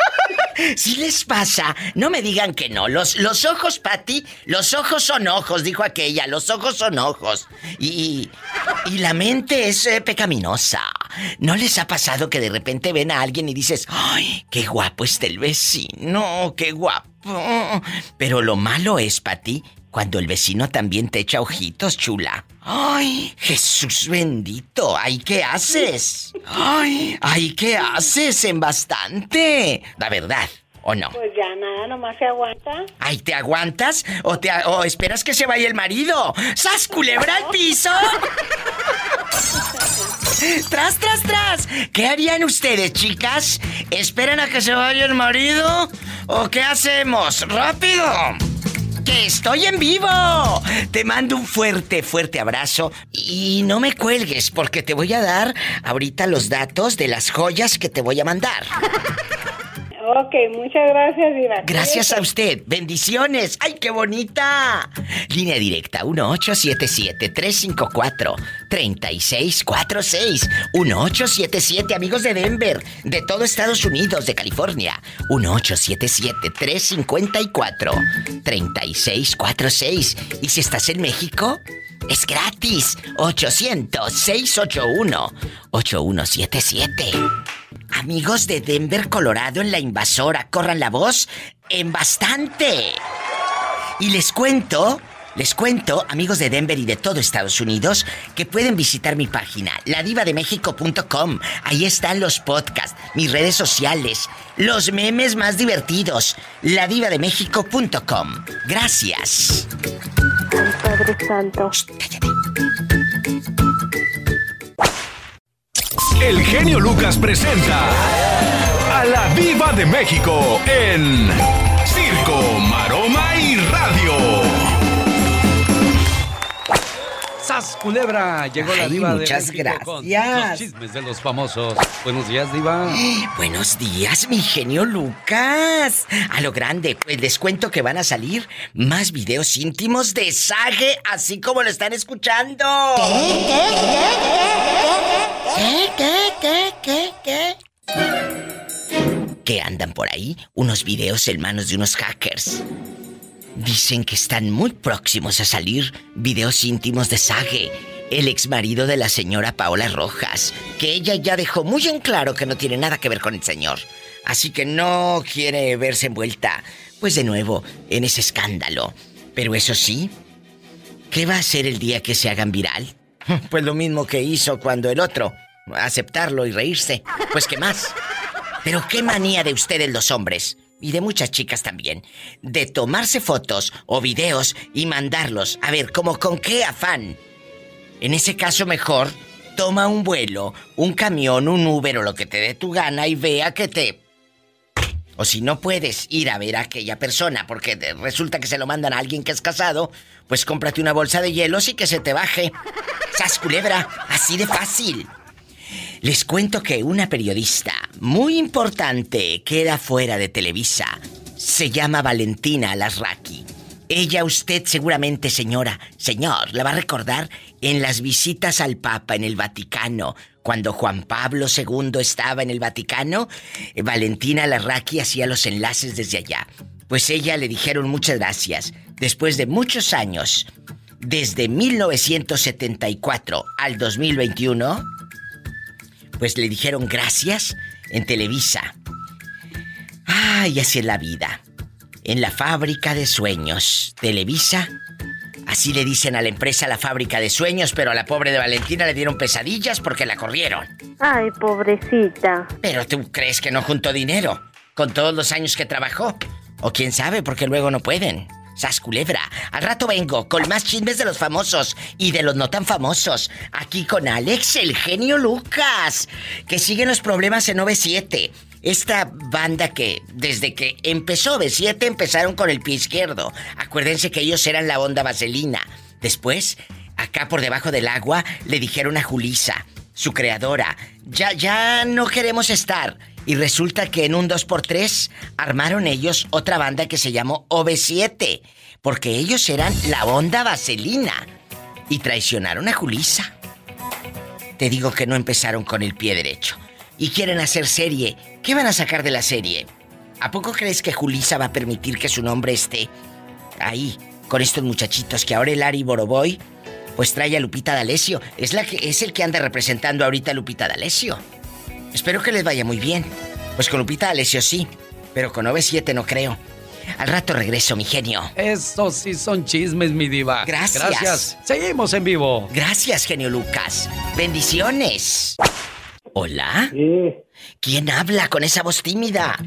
Si les pasa, no me digan que no. Los, los ojos, Patty, los ojos son ojos, dijo aquella. Los ojos son ojos. Y, y la mente es eh, pecaminosa. ¿No les ha pasado que de repente ven a alguien y dices, ¡ay, qué guapo está el vecino! ¡Qué guapo! Pero lo malo es, Patty, cuando el vecino también te echa ojitos, chula. ¡Ay, Jesús bendito! ¡Ay, qué haces! ¡Ay, ay, qué haces en bastante! La verdad, ¿O no? Pues ya nada, nomás se aguanta. Ay, ¿te aguantas? ¿O, te, a- o esperas que se vaya el marido? ¡Sas, culebra al piso! [LAUGHS] ¡Tras, tras, tras! ¿Qué harían ustedes, chicas? ¿Esperan a que se vaya el marido? ¿O qué hacemos? ¡Rápido! ¡Que estoy en vivo! Te mando un fuerte, fuerte abrazo y no me cuelgues porque te voy a dar ahorita los datos de las joyas que te voy a mandar. Ok, muchas gracias, Diva. Gracias a usted. Bendiciones. ¡Ay, qué bonita! Línea directa 1877-354-3646. 1877, amigos de Denver, de todo Estados Unidos, de California. 1877-354-3646. Y si estás en México, es gratis. 800-681-8177. Amigos de Denver, Colorado, en la invasora, corran la voz en bastante. Y les cuento, les cuento, amigos de Denver y de todo Estados Unidos, que pueden visitar mi página, ladivademexico.com. Ahí están los podcasts, mis redes sociales, los memes más divertidos, ladivademexico.com. Gracias. Ay, Padre Santo. El genio Lucas presenta a la Viva de México en Circo, ¡Sas, culebra! Llegó la Ay, diva muchas de México con gracias. los chismes de los famosos. Buenos días, diva. [GASPS] Buenos días, mi genio Lucas. A lo grande, pues les cuento que van a salir más videos íntimos de Sage, así como lo están escuchando. ¿Qué? ¿Qué? ¿Qué? ¿Qué? ¿Qué? Que andan por ahí unos videos en manos de unos hackers. Dicen que están muy próximos a salir videos íntimos de Sage, el ex marido de la señora Paola Rojas, que ella ya dejó muy en claro que no tiene nada que ver con el señor. Así que no quiere verse envuelta, pues de nuevo, en ese escándalo. Pero eso sí, ¿qué va a hacer el día que se hagan viral? [LAUGHS] Pues lo mismo que hizo cuando el otro, aceptarlo y reírse. Pues qué más. Pero qué manía de ustedes los hombres, y de muchas chicas también, de tomarse fotos o videos y mandarlos. A ver, ¿cómo con qué afán? En ese caso mejor, toma un vuelo, un camión, un Uber o lo que te dé tu gana y vea que te... O si no puedes ir a ver a aquella persona porque resulta que se lo mandan a alguien que es casado, pues cómprate una bolsa de hielos y que se te baje. ¡Sas culebra! Así de fácil. Les cuento que una periodista muy importante queda fuera de Televisa. Se llama Valentina Alasraqui. Ella usted seguramente, señora, señor, la va a recordar en las visitas al Papa en el Vaticano. Cuando Juan Pablo II estaba en el Vaticano, eh, Valentina Alasraqui hacía los enlaces desde allá. Pues ella le dijeron muchas gracias. Después de muchos años, desde 1974 al 2021, pues le dijeron gracias en Televisa. Ay, así es la vida. En la fábrica de sueños, Televisa. Así le dicen a la empresa la fábrica de sueños, pero a la pobre de Valentina le dieron pesadillas porque la corrieron. Ay, pobrecita. Pero tú crees que no juntó dinero con todos los años que trabajó. O quién sabe, porque luego no pueden. Sas culebra. Al rato vengo con más chismes de los famosos y de los no tan famosos. Aquí con Alex, el genio Lucas. Que siguen los problemas en OV7. Esta banda que desde que empezó OV7 empezaron con el pie izquierdo. Acuérdense que ellos eran la onda vaselina. Después, acá por debajo del agua, le dijeron a Julisa, su creadora, ya, ya no queremos estar. Y resulta que en un 2x3 armaron ellos otra banda que se llamó OV7, porque ellos eran la onda vaselina. Y traicionaron a Julisa. Te digo que no empezaron con el pie derecho. Y quieren hacer serie. ¿Qué van a sacar de la serie? ¿A poco crees que Julisa va a permitir que su nombre esté ahí con estos muchachitos que ahora el Ari Boroboy pues trae a Lupita D'Alessio? Es la que es el que anda representando ahorita a Lupita D'Alessio. Espero que les vaya muy bien. Pues con Lupita D'Alessio sí, pero con OV7 no creo. Al rato regreso, mi genio. Estos sí son chismes, mi diva. Gracias. Gracias. Seguimos en vivo. Gracias, genio Lucas. Bendiciones. Hola. Sí. ¿Quién habla con esa voz tímida?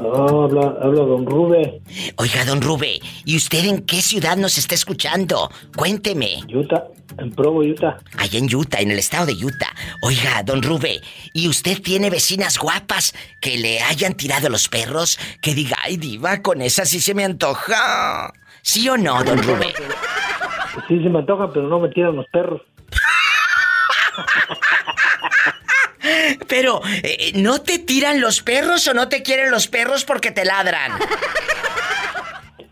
Oh, habla, habla don Rube. Oiga, don Rube, ¿y usted en qué ciudad nos está escuchando? Cuénteme. Utah, en Provo, Utah. Allá en Utah, en el estado de Utah. Oiga, don Rube, ¿y usted tiene vecinas guapas que le hayan tirado los perros? Que diga, ay, diva, con esa sí se me antoja. ¿Sí o no, don Rube? Sí, se me antoja, pero no me tiran los perros. Pero, eh, ¿no te tiran los perros o no te quieren los perros porque te ladran?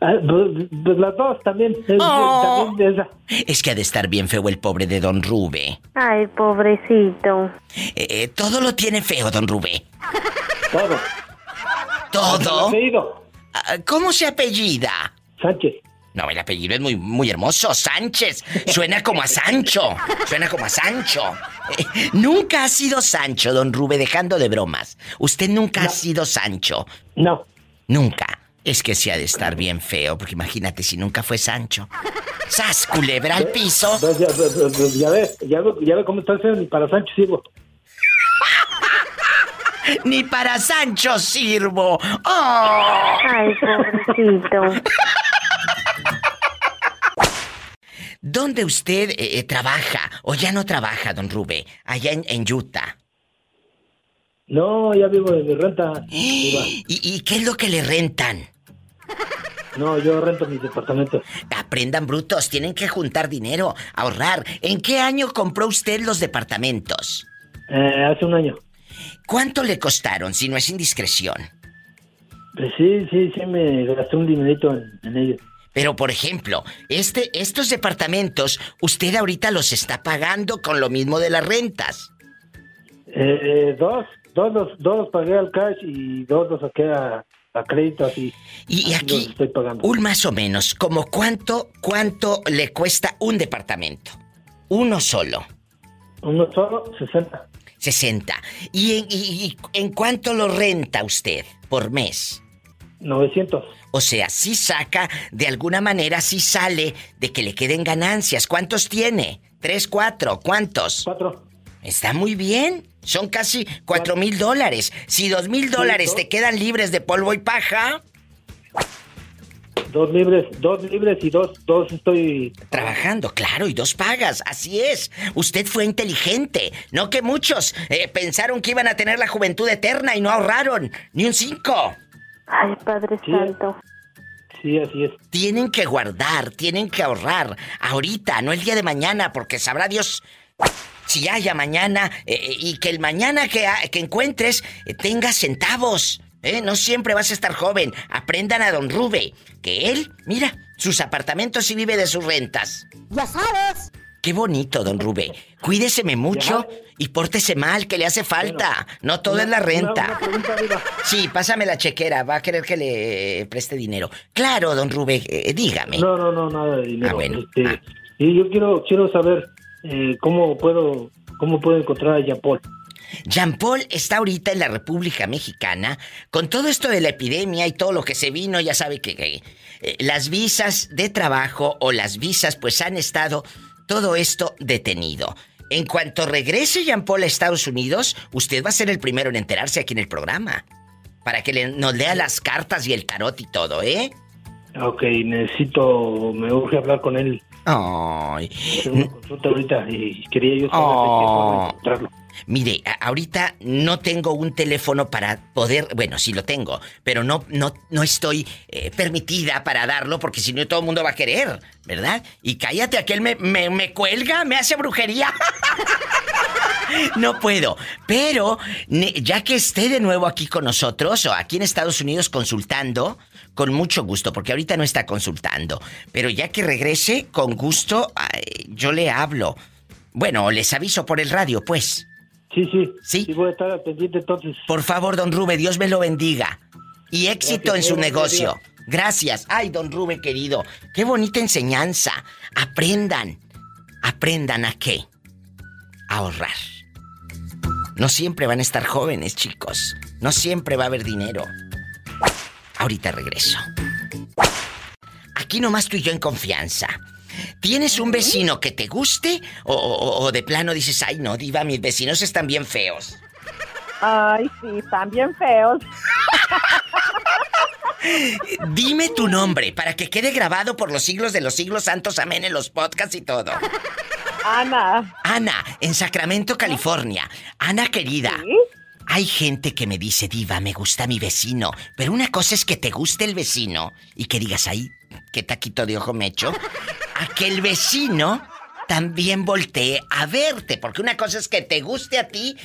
Ah, pues, pues las dos también. Es, Oh. también esa. Es que ha de estar bien feo el pobre de don Rube. Ay, pobrecito. Eh, eh, todo lo tiene feo, don Rube. Todo. ¿Todo? Ah, ¿Cómo se apellida? Sánchez. No, el apellido es muy, muy hermoso. Sánchez. Suena como a Sancho. Suena como a Sancho. [LAUGHS] Nunca ha sido Sancho, don Rube, dejando de bromas. Usted nunca ha sido Sancho. No. Nunca. Es que se ha de estar bien feo, porque imagínate si nunca fue Sancho. ¡Sas, culebra al piso! Ya, ya ves, ya ve, ya ve cómo está el feo, ni para Sánchez sirvo. [LAUGHS] Ni para Sancho sirvo. ¡Oh! Ay, pobrecito. [LAUGHS] ¿Dónde usted eh, eh, trabaja o ya no trabaja, don Rube? Allá en, en Utah. No, ya vivo de mi renta. [GASPS] ¿Y, y qué es lo que le rentan? No, yo rento mis departamentos. Aprendan brutos, tienen que juntar dinero, ahorrar. ¿En qué año compró usted los departamentos? Eh, hace un año. ¿Cuánto le costaron, si no es indiscreción? Pues sí, sí, sí, me gasté un dinerito en, en ellos. Pero, por ejemplo, este, estos departamentos, usted ahorita los está pagando con lo mismo de las rentas. Eh, eh, dos, dos, los, dos los pagué al cash y dos los saqué a, a crédito así. Y, Así aquí, estoy pagando. un más o menos, como cuánto, cuánto le cuesta un departamento. Uno solo. Uno solo, 60. 60. ¿Y en, y- y en cuánto lo renta usted por mes? 900. O sea, si saca, de alguna manera, si sale de que le queden ganancias. ¿Cuántos tiene? ¿Tres, cuatro? ¿Cuántos? Cuatro. Está muy bien. Son casi cuatro mil dólares. Si dos mil dólares te quedan libres de polvo y paja, Dos libres, dos libres y dos, dos estoy... trabajando, claro, y dos pagas. Así es. Usted fue inteligente. No que muchos eh, pensaron que iban a tener la juventud eterna y no ahorraron ni un cinco. Ay, Padre Santo. Sí, así es. Tienen que guardar, tienen que ahorrar. Ahorita, no el día de mañana, porque sabrá Dios si haya mañana eh, y que el mañana que, encuentres eh, tenga centavos. ¿eh? No siempre vas a estar joven. Aprendan a don Rube, que él, mira, sus apartamentos y vive de sus rentas. Ya sabes. Qué bonito, don Rube. Cuídeseme mucho y pórtese mal, que le hace falta. no todo es la renta. Sí, pásame la chequera. Va a querer que le preste dinero. Claro, don Rube, eh, dígame. No, no, no, nada de dinero. Ah, bueno. Este, Y yo quiero, quiero saber eh, cómo puedo, cómo puedo encontrar a Jean Paul. Jean Paul está ahorita en la República Mexicana con todo esto de la epidemia y todo lo que se vino, ya sabe que, que, eh, las visas de trabajo o las visas pues han estado todo esto detenido. En cuanto regrese Jean Paul a Estados Unidos, usted va a ser el primero en enterarse aquí en el programa. Para que le- nos lea las cartas y el tarot y todo, ¿eh? Ok, necesito, me urge hablar con él. Ay. Hacer una consulta ahorita y quería yo saber Oh. encontrarlo. Mire, ahorita no tengo un teléfono para poder, bueno, sí lo tengo, pero no, no, no estoy eh, permitida para darlo porque si no todo el mundo va a querer, ¿verdad? Y cállate, aquel me, me, me cuelga, me hace brujería. [LAUGHS] No puedo, pero ya que esté de nuevo aquí con nosotros o aquí en Estados Unidos consultando, con mucho gusto, porque ahorita no está consultando, pero ya que regrese, con gusto, yo le hablo. Bueno, les aviso por el radio, pues. Sí, sí. Sí. Sí, voy a estar pendiente entonces. Por favor, don Rube, Dios me lo bendiga. Y éxito Gracias, en su negocio. Gracias. Ay, don Rube querido, qué bonita enseñanza. Aprendan. Aprendan a qué? A ahorrar. No siempre van a estar jóvenes, chicos. No siempre va a haber dinero. Ahorita regreso. Aquí nomás tú y yo en confianza. ¿Tienes un vecino que te guste? O, o- o de plano dices, ay no, diva, mis vecinos están bien feos. Ay, sí, están bien feos. Dime tu nombre para que quede grabado por los siglos de los siglos santos, amén, en los podcasts y todo. Ana. Ana, en Sacramento, California. Ana querida. Hay gente que me dice, diva, me gusta mi vecino. Pero una cosa es que te guste el vecino y que digas, ahí, qué taquito de ojo me echo. A que el vecino también voltee a verte. Porque una cosa es que te guste a ti,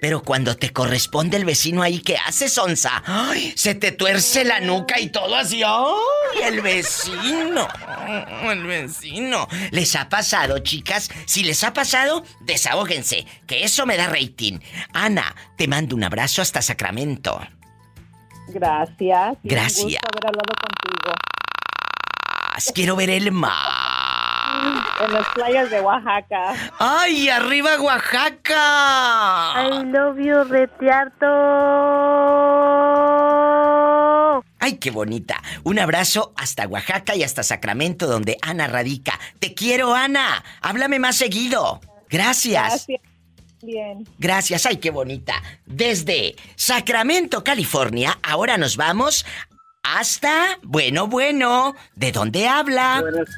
pero cuando te corresponde el vecino ahí, ¿qué haces, onza? ¡Ay! Se te tuerce la nuca y todo así. ¡Ay! El vecino. [LAUGHS] El vecino. ¿Les ha pasado, chicas? Si les ha pasado, desahóguense, que eso me da rating. Ana, te mando un abrazo hasta Sacramento. Gracias. un Gracias. gusto haber hablado contigo. Quiero ver el mar. [LAUGHS] En las playas de Oaxaca. ¡Ay, arriba Oaxaca! I love you, Retiarto. ¡Ay, qué bonita! Un abrazo hasta Oaxaca y hasta Sacramento, donde Ana radica. ¡Te quiero, Ana! Háblame más seguido. Gracias. Gracias. Bien. Gracias, ay, qué bonita. Desde Sacramento, California, ahora nos vamos hasta... Bueno, bueno, ¿de dónde habla? Buenas,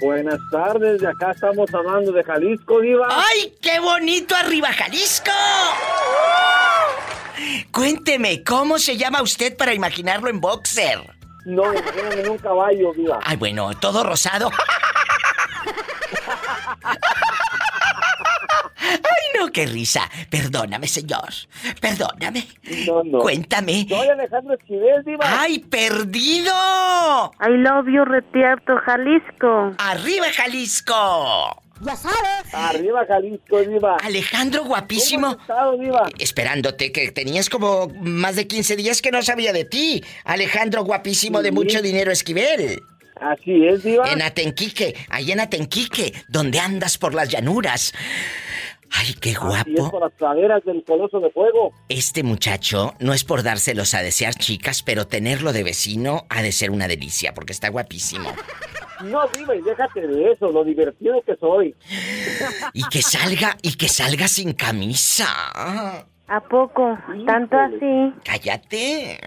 buenas tardes, de acá estamos hablando de Jalisco, Diva. ¡Ay, qué bonito arriba Jalisco! Cuénteme, ¿cómo se llama usted para imaginarlo en boxer? No, imagíname en un caballo, Diva. Ay, bueno, todo rosado. [LAUGHS] Ay, no, qué risa. Perdóname, señor. Perdóname. No, no. Cuéntame. Soy Alejandro Esquivel, Diva. ¡Ay, perdido! I love you, Retiarto, Jalisco. ¡Arriba, Jalisco! Ya sabes. Arriba Jalisco, Diva. Alejandro, guapísimo. ¿Cómo has estado, Diva? Esperándote, que tenías como más de 15 días que no sabía de ti. Alejandro, guapísimo de mucho dinero, Esquivel. Así es, Diva. En Atenquique, ahí en Atenquique, donde andas por las llanuras. Ay, qué Así es, guapo. por las praderas del Coloso de Fuego. Este muchacho no es por dárselos a desear chicas, pero tenerlo de vecino ha de ser una delicia, porque está guapísimo. No, Diva, y déjate de eso, lo divertido que soy. Y que salga, y que salga sin camisa. ¿A poco? ¿Tanto así? Cállate.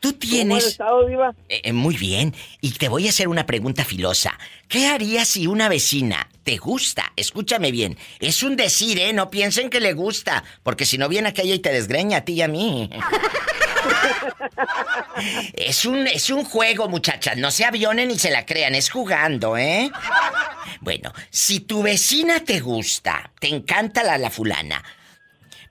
Tú ¿Cómo tienes... estado, Diva? Eh, eh, muy bien. Y te voy a hacer una pregunta filosa. ¿Qué harías si una vecina te gusta? Escúchame bien. Es un decir, ¿eh? No piensen que le gusta. Porque si no viene aquella y te desgreña a ti y a mí. [LAUGHS] es un, es un juego, muchachas. No se avionen y se la crean. Es jugando, ¿eh? Bueno, si tu vecina te gusta, te encanta la, la fulana,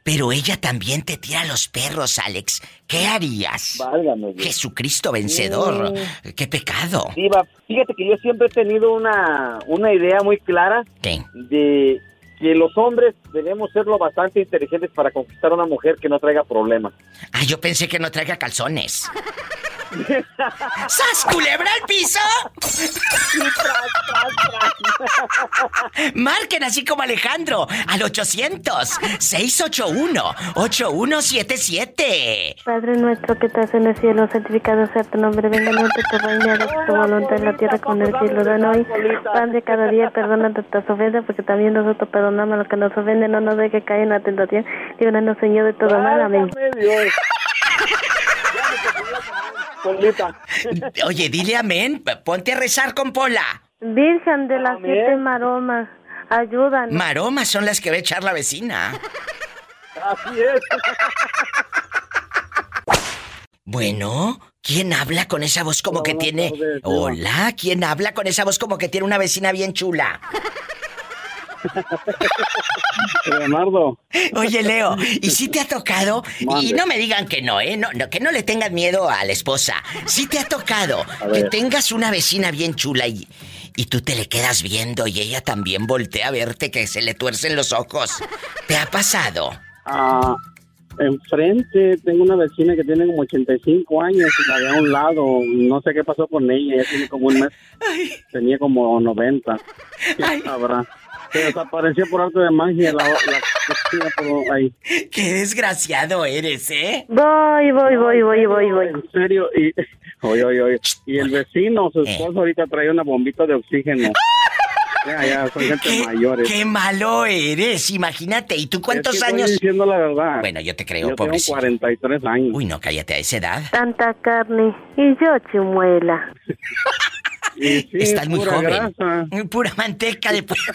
pero ella también te tira los perros, Alex, ¿qué harías? Válgame, Diva. Jesucristo vencedor. ¡Qué pecado! Diva, fíjate que yo siempre he tenido una, una idea muy clara ¿Qué? de que los hombres debemos ser lo bastante inteligentes para conquistar a una mujer que no traiga problemas. Ah, yo pensé que no traiga calzones. [LAUGHS] ¡Sas, culebra al piso! Marquen así como Alejandro al 800-681-8177. Padre nuestro que estás en el cielo, santificado sea tu nombre, venga a nosotros tu reino, hágase tu voluntad en la tierra como en el cielo. Danos hoy pan de cada día, perdona nuestras ofensas, porque también nosotros perdonamos a los que nos ofenden, no nos dejes caer en la tentación, líbranos Señor de todo mal, amén. Oye, dile amén. Ponte a rezar con Pola. Virgen de las Amén. siete maromas, ayúdanos. Maromas son las que va a echar la vecina. Así es. Bueno, ¿quién habla con esa voz como que tiene... Hola, ¿quién habla con esa voz como que tiene una vecina bien chula? [LAUGHS] Leonardo. Oye, Leo, ¿y si te ha tocado? Y no me digan que no, ¿eh? No, no, que no le tengan miedo a la esposa. Si te ha tocado que tengas una vecina bien chula y, y tú te le quedas viendo y ella también voltea a verte que se le tuercen los ojos. ¿Te ha pasado? Ah, enfrente tengo una vecina que tiene como 85 años y la de a un lado. No sé qué pasó con ella. Ya tiene como un mes. Tenía como 90. ¿Qué sabrá? Se desapareció por arte de magia la, la vecina por ahí. Qué desgraciado eres, ¿eh? Voy, voy, voy, voy, voy, voy. En serio, y [LAUGHS] oye, oye, oye. Y el vecino, su Eh. esposo ahorita trae una bombita de oxígeno. Ya, ya, son gente ¿Qué, mayores. qué malo eres, imagínate. ¿Y tú cuántos Es que estoy años? diciendo la verdad. Bueno, yo te creo, Yo pobrecito. tengo 43 años. Uy, no, cállate a esa edad. Tanta carne y yo chimuela. [LAUGHS] Y sí, Estás muy pura joven. grasa. Pura manteca de puerco. [LAUGHS]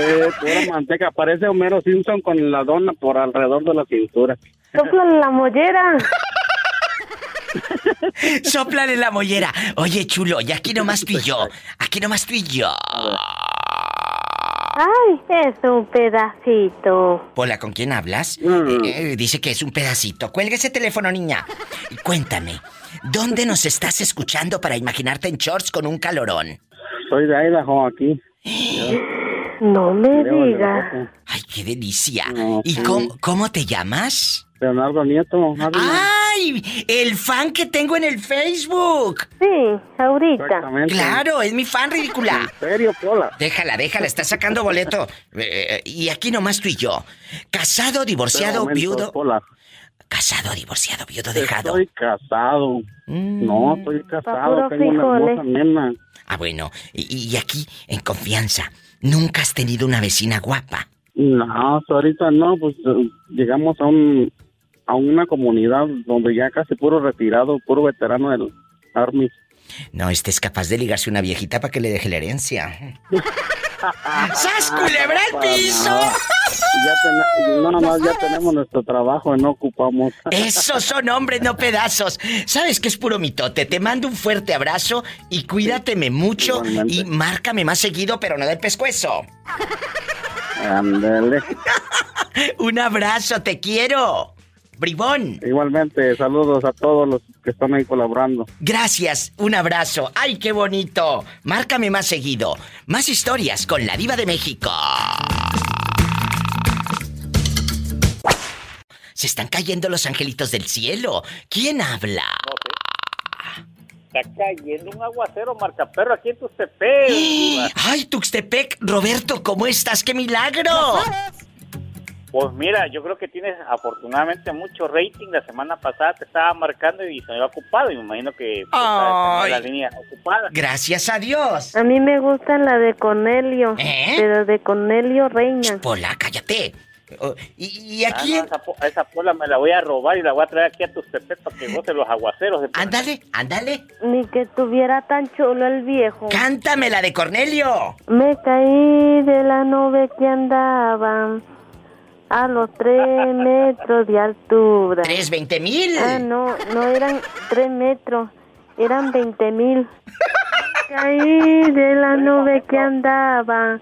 Eh, pura manteca. Parece Homero Simpson con la dona por alrededor de la cintura. Sóplale la mollera. [LAUGHS] Sóplale la mollera. Oye, chulo, y aquí nomás tú y yo. [LAUGHS] Aquí nomás tú y yo. Ay, es un pedacito. Hola, ¿con quién hablas? Mm. Eh, dice que es un pedacito. Cuelga ese teléfono, niña. Y Cuéntame, ¿dónde nos estás escuchando para imaginarte en shorts con un calorón? Soy de Idaho aquí. No me digas. ¡Ay, qué delicia! No, ¿Y sí. cómo, cómo te llamas? Leonardo Nieto. háblame. ¡Ay! El fan que tengo en el Facebook. Sí, ahorita. Exactamente. Claro, es mi fan ridícula. ¿En serio, Pola? Déjala, déjala, está sacando boleto. [LAUGHS] Eh, y aquí nomás tú y yo. Casado, divorciado, momento, viudo. Pola. Casado, divorciado, viudo, dejado. Estoy casado. Mm. No, estoy casado. Tengo una frijoles. hermosa nena. Ah, bueno. Y, y aquí, en confianza, ¿nunca has tenido una vecina guapa? No, ahorita no, pues eh, llegamos a un a una comunidad donde ya casi puro retirado, puro veterano del Army. No, este es capaz de ligarse una viejita para que le deje la herencia. [LAUGHS] ¡Sas, culebra al piso! Ya ten- no, nomás ya tenemos nuestro trabajo y no ocupamos. Esos son hombres, no pedazos. ¿Sabes qué es puro mitote? Te mando un fuerte abrazo y cuídateme mucho Igualmente. y márcame más seguido, pero no del pescuezo. Ándale. [LAUGHS] Un abrazo, te quiero. Bribón. Igualmente, saludos a todos los que están ahí colaborando. Gracias, un abrazo. ¡Ay, qué bonito! Márcame más seguido. Más historias con la diva de México. Se están cayendo los angelitos del cielo. ¿Quién habla? Está cayendo un aguacero marcaperro aquí en Tustepec. diva. [GASPS] ¡Ay, Tuxtepec! Roberto, ¿cómo estás? ¡Qué milagro! Pues mira, yo creo que tienes afortunadamente mucho rating. La semana pasada te estaba marcando y se me había ocupado. Y me imagino que pues, la línea ocupada. Gracias a Dios. A mí me gusta la de Cornelio. ¿Eh? Pero de Cornelio Reina. Pola, cállate. Oh, y, y Ah, aquí. no, esa, po- esa pola me la voy a robar y la voy a traer aquí a Tustepec para que goce los aguaceros. de- Ándale, ándale. Ni que tuviera tan chulo el viejo. Cántame la de Cornelio. Me caí de la nube que andaba a los tres metros de altura. ¿Tres veinte mil? Ah, no, no eran tres metros, eran veinte mil. Caí de la nube que andaba,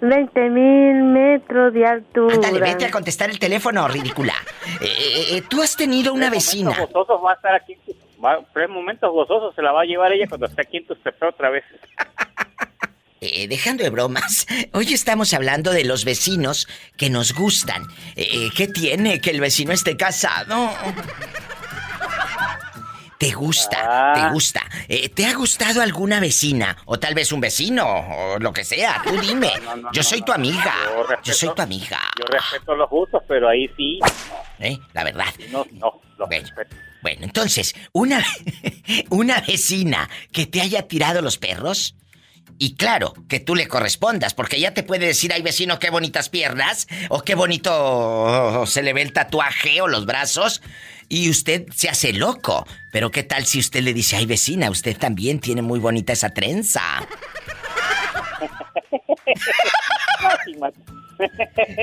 veinte mil metros de altura. Ándale, vete a contestar el teléfono, ridícula. Eh, eh, eh, Tú has tenido una vecina. Momentos gozosos va a estar aquí. Va, tres momentos gozosos se la va a llevar ella cuando esté aquí en Tustepec otra vez. Eh, dejando de bromas, [LAUGHS] hoy estamos hablando de los vecinos que nos gustan. Eh, ¿Qué tiene que el vecino esté casado? ¿Te gusta? Ah. ¿Te gusta? Eh, ¿Te ha gustado alguna vecina? O tal vez un vecino, o lo que sea. Tú dime. No, no, no, Yo soy tu amiga. Yo respeto- Yo soy tu amiga. Yo respeto los gustos, pero ahí sí, ¿Eh? La verdad. no, no, Bueno. respeto. Bueno, entonces, una, [LAUGHS] una vecina que te haya tirado los perros. Y claro, que tú le correspondas, porque ella te puede decir, ay vecino, qué bonitas piernas, o qué bonito se le ve el tatuaje o los brazos, y usted se hace loco. Pero qué tal si usted le dice, ay vecina, usted también tiene muy bonita esa trenza. [LAUGHS]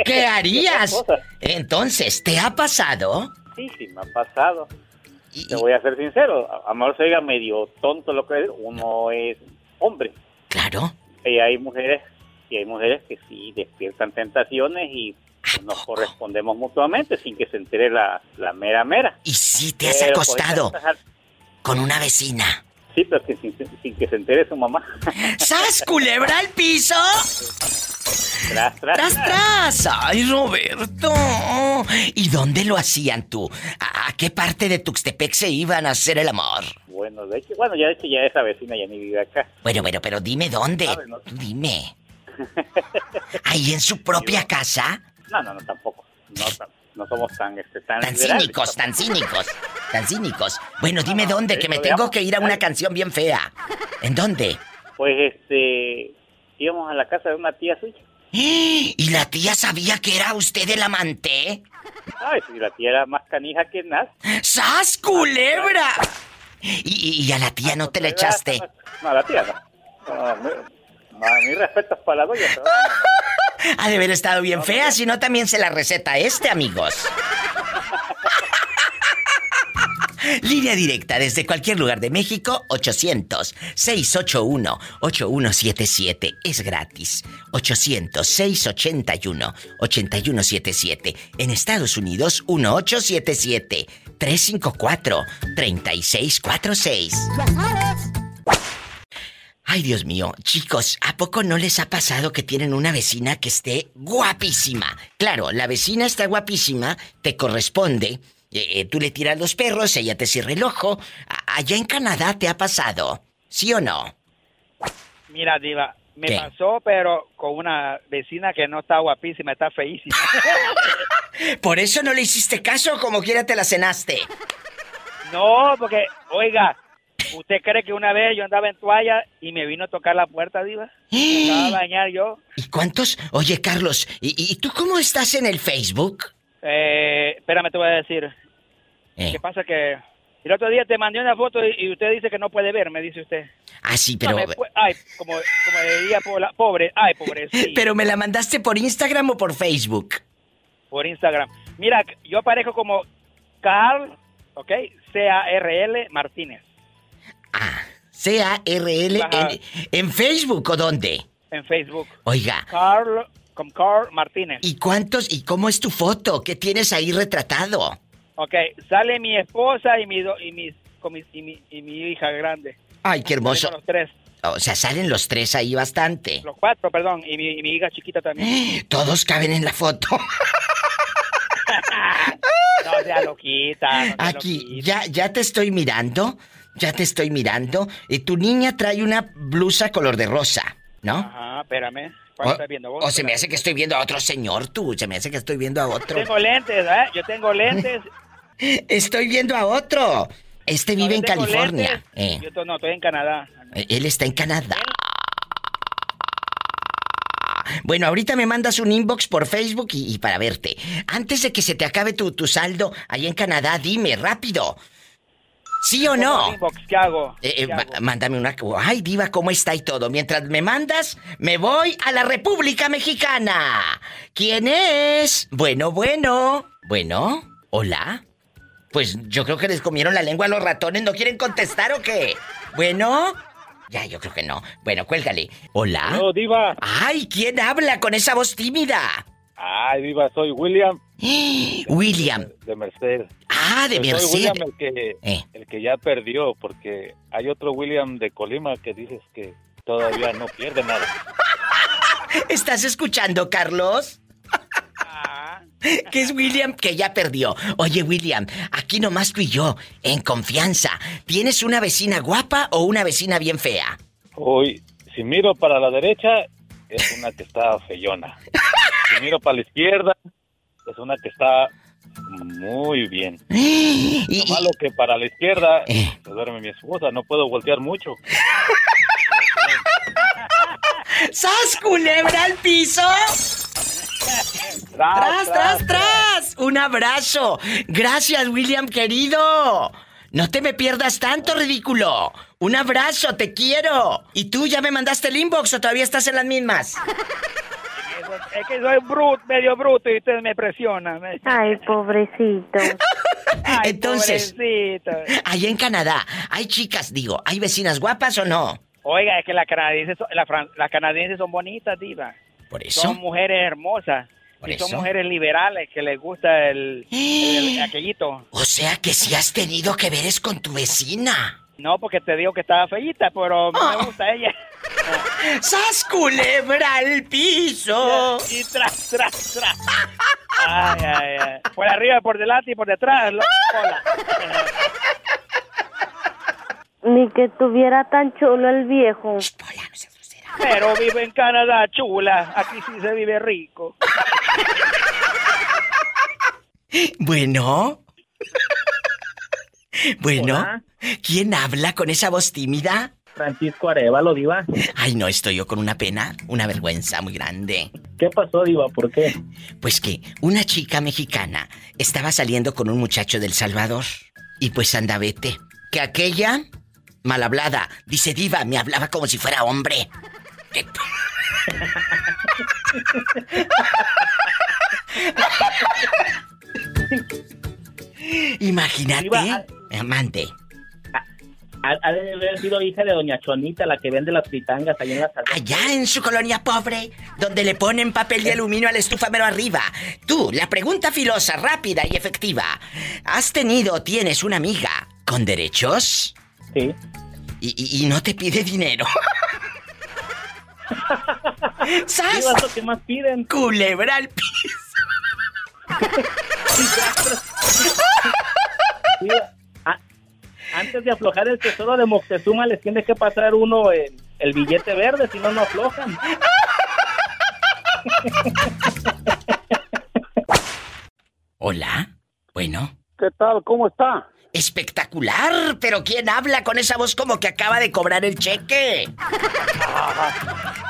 ¿Qué harías? Entonces, ¿te ha pasado? Sí, sí, me ha pasado. Y- Te voy a ser sincero, a a lo mejor se oiga medio tonto lo que es, uno es hombre. Claro. Y hay mujeres, y hay mujeres que sí despiertan tentaciones y nos correspondemos mutuamente sin que se entere la, la mera mera. ¿Y si te has Pero, acostado con una vecina? Sí, pero que sin, sin que se entere su mamá. [LAUGHS] ¡Sas, culebra al piso! tras, tras, ¡Tras, tras! ¡Ay, Roberto! ¿Y dónde lo hacían tú? ¿A qué parte de Tuxtepec se iban a hacer el amor? Bueno, de hecho, bueno, ya de hecho ya esa vecina ya ni vive acá. Bueno, bueno, pero dime dónde. Sabe, ¿no? Tú Dime. [LAUGHS] ¿Ahí en su propia casa? No, no, no, tampoco. No, tan- no somos tan, este, tan, cínicos, tan cínicos, tan cínicos. Bueno, dime dónde, que me tengo que ir a una canción bien fea. ¿En dónde? Pues, este, íbamos a la casa de una tía suya. ¿Y la tía sabía que era usted el amante? Ay, si la tía era más canija que nada. ¡Sas, culebra! ¿Y, y a la tía no te le echaste? No, a la tía no. No, no, mis respetos para la doña. pero. Ha de haber estado bien fea, si no también se la receta este, amigos. Línea directa desde cualquier lugar de México, 800-681-8177. Es gratis. 800-681-8177. En Estados Unidos, 1877-354-3646. Ay, Dios mío, chicos, ¿a poco no les ha pasado que tienen una vecina que esté guapísima? Claro, la vecina está guapísima, te corresponde. eh, eh, tú le tiras los perros, ella te cierra el ojo. A- allá en Canadá te ha pasado, ¿sí o no? Mira, Diva, me ¿Qué? pasó, pero con una vecina que no está guapísima, está feísima. [LAUGHS] Por eso no le hiciste caso, como quiera te la cenaste. No, porque, oiga, ¿usted cree que una vez yo andaba en toalla y me vino a tocar la puerta, Diva? Me acaba de bañar yo. ¿Y cuántos? Oye, Carlos, ¿y, y tú cómo estás en el Facebook? Eh, espérame, te voy a decir. Eh. ¿Qué pasa que el otro día te mandé una foto y, y usted dice que no puede ver, me dice usted. Ah, sí, pero... ay, como, como diría pobre, ay, pobrecito. [LAUGHS] ¿Pero me la mandaste por Instagram o por Facebook? por Instagram. Mira, yo aparezco como Carl, ¿ok? C-A-R-L Martínez. C-A-R-L Ajá. en, en Facebook o dónde? En Facebook. Oiga, Carl, como Carl Martínez. ¿y cuántos y cómo es tu foto? ¿Qué tienes ahí retratado? Ok, sale mi esposa y mi, do- y mis, con mis- y, mi, y mi hija grande. Ay, qué hermoso. Los tres, O sea, salen los tres ahí bastante. los cuatro, perdón, y mi, y mi hija chiquita también. [GASPS] Todos caben en la foto. [LAUGHS] No sea loquita. no sea Aquí, ya, ya te estoy mirando. Ya te estoy mirando. Y tu niña trae una blusa color de rosa, ¿no? Ajá, espérame. ¿Cuál O, estás viendo vos? o se me hace que estoy viendo a otro señor, tú. Se me hace que estoy viendo a otro. Tengo lentes, ¿eh? Yo tengo lentes. [LAUGHS] Estoy viendo a otro. Este vive en Yo California. Eh, Yo no, estoy en Canadá. él está en Canadá. Bueno, ahorita me mandas un inbox por Facebook y, y para verte. Antes de que se te acabe tu, tu saldo ahí en Canadá, dime rápido. ¿Sí o no? Inbox, ¿Qué hago? Eh, eh, ¿Qué ma- hago? mándame una... Ay, diva, ¿cómo está y todo? Mientras me mandas, me voy a la República Mexicana. ¿Quién es? Bueno, bueno. Bueno, hola. Pues yo creo que les comieron la lengua a los ratones. ¿No quieren contestar o qué? Bueno. Ya, yo creo que no. Bueno, cuélgale. Hola. No, Diva. Ay, ¿quién habla con esa voz tímida? Ay, Diva, soy William. [GASPS] William. De Merced. Ah, de Soy Merced. William el que, Eh. el que ya perdió, porque hay otro William de Colima que dices que todavía no pierde nada. [LAUGHS] ¿Estás escuchando, Carlos? Que es William que ya perdió. Oye, William, aquí nomás tú y yo, en confianza. ¿Tienes una vecina guapa o una vecina bien fea? Hoy, si miro para la derecha, es una que está feyona. Si miro para la izquierda, es una que está muy bien. [GASPS] Lo malo que para la izquierda Eh. se duerme mi esposa, no puedo voltear mucho. [LAUGHS] ¡Sas, culebra al piso! ¡Tras, tras, tras! ¡Un abrazo! Gracias, William, querido. No te me pierdas tanto, ridículo. Un abrazo, te quiero. ¿Y tú ya me mandaste el inbox o todavía estás en las mismas? [LAUGHS] Es que soy bruto, medio bruto y usted me presiona. me- Ay, pobrecito. [LAUGHS] Ay, Entonces- pobrecito. Allá en Canadá, ¿hay chicas, digo, hay vecinas guapas o no? Oiga, es que las canadienses, son- la fran- las canadienses son bonitas, diva. Por eso. Son mujeres hermosas. Por y son eso. mujeres liberales que les gusta el, el- [GASPS] aquellito. O sea que si has tenido que veres con tu vecina. No, porque te digo que estaba feíta, pero no Ah. me gusta ella. [LAUGHS] ¡Sas culebra al piso! Y tras, tras, tras. Ay, ay, ay. Por arriba, por delante y por detrás. lo- hola. [LAUGHS] Ni que tuviera tan chulo el viejo. Pero vive en Canadá, chula. Aquí sí se vive rico. [LAUGHS] Bueno. Bueno. Hola. ¿Quién habla con esa voz tímida? Francisco Arevalo, Diva. Ay, no, estoy yo con una pena, una vergüenza muy grande. ¿Qué pasó, Diva? ¿Por qué? Pues que una chica mexicana estaba saliendo con un muchacho del Salvador. Y pues anda, vete. Que aquella, mal hablada, dice Diva, me hablaba como si fuera hombre. [LAUGHS] Imagínate. Diva, Amante. Ha, ha de haber sido hija de doña Chonita, la que vende las fritangas allá en la. Allá en su colonia pobre, donde le ponen papel de aluminio a la estufa pero arriba. Tú, la pregunta filosa, rápida y efectiva. ¿Has tenido o tienes una amiga con derechos? Sí. Y, y- y no te pide dinero. [LAUGHS] ¿Sas? Diva, es lo que más piden. Culebra al piso. [LAUGHS] [LAUGHS] Antes de aflojar el tesoro de Moctezuma, les tiene que pasar uno el, el billete verde, si no, no aflojan. Hola. Bueno. ¿Qué tal? ¿Cómo está? Espectacular, pero ¿quién habla con esa voz como que acaba de cobrar el cheque?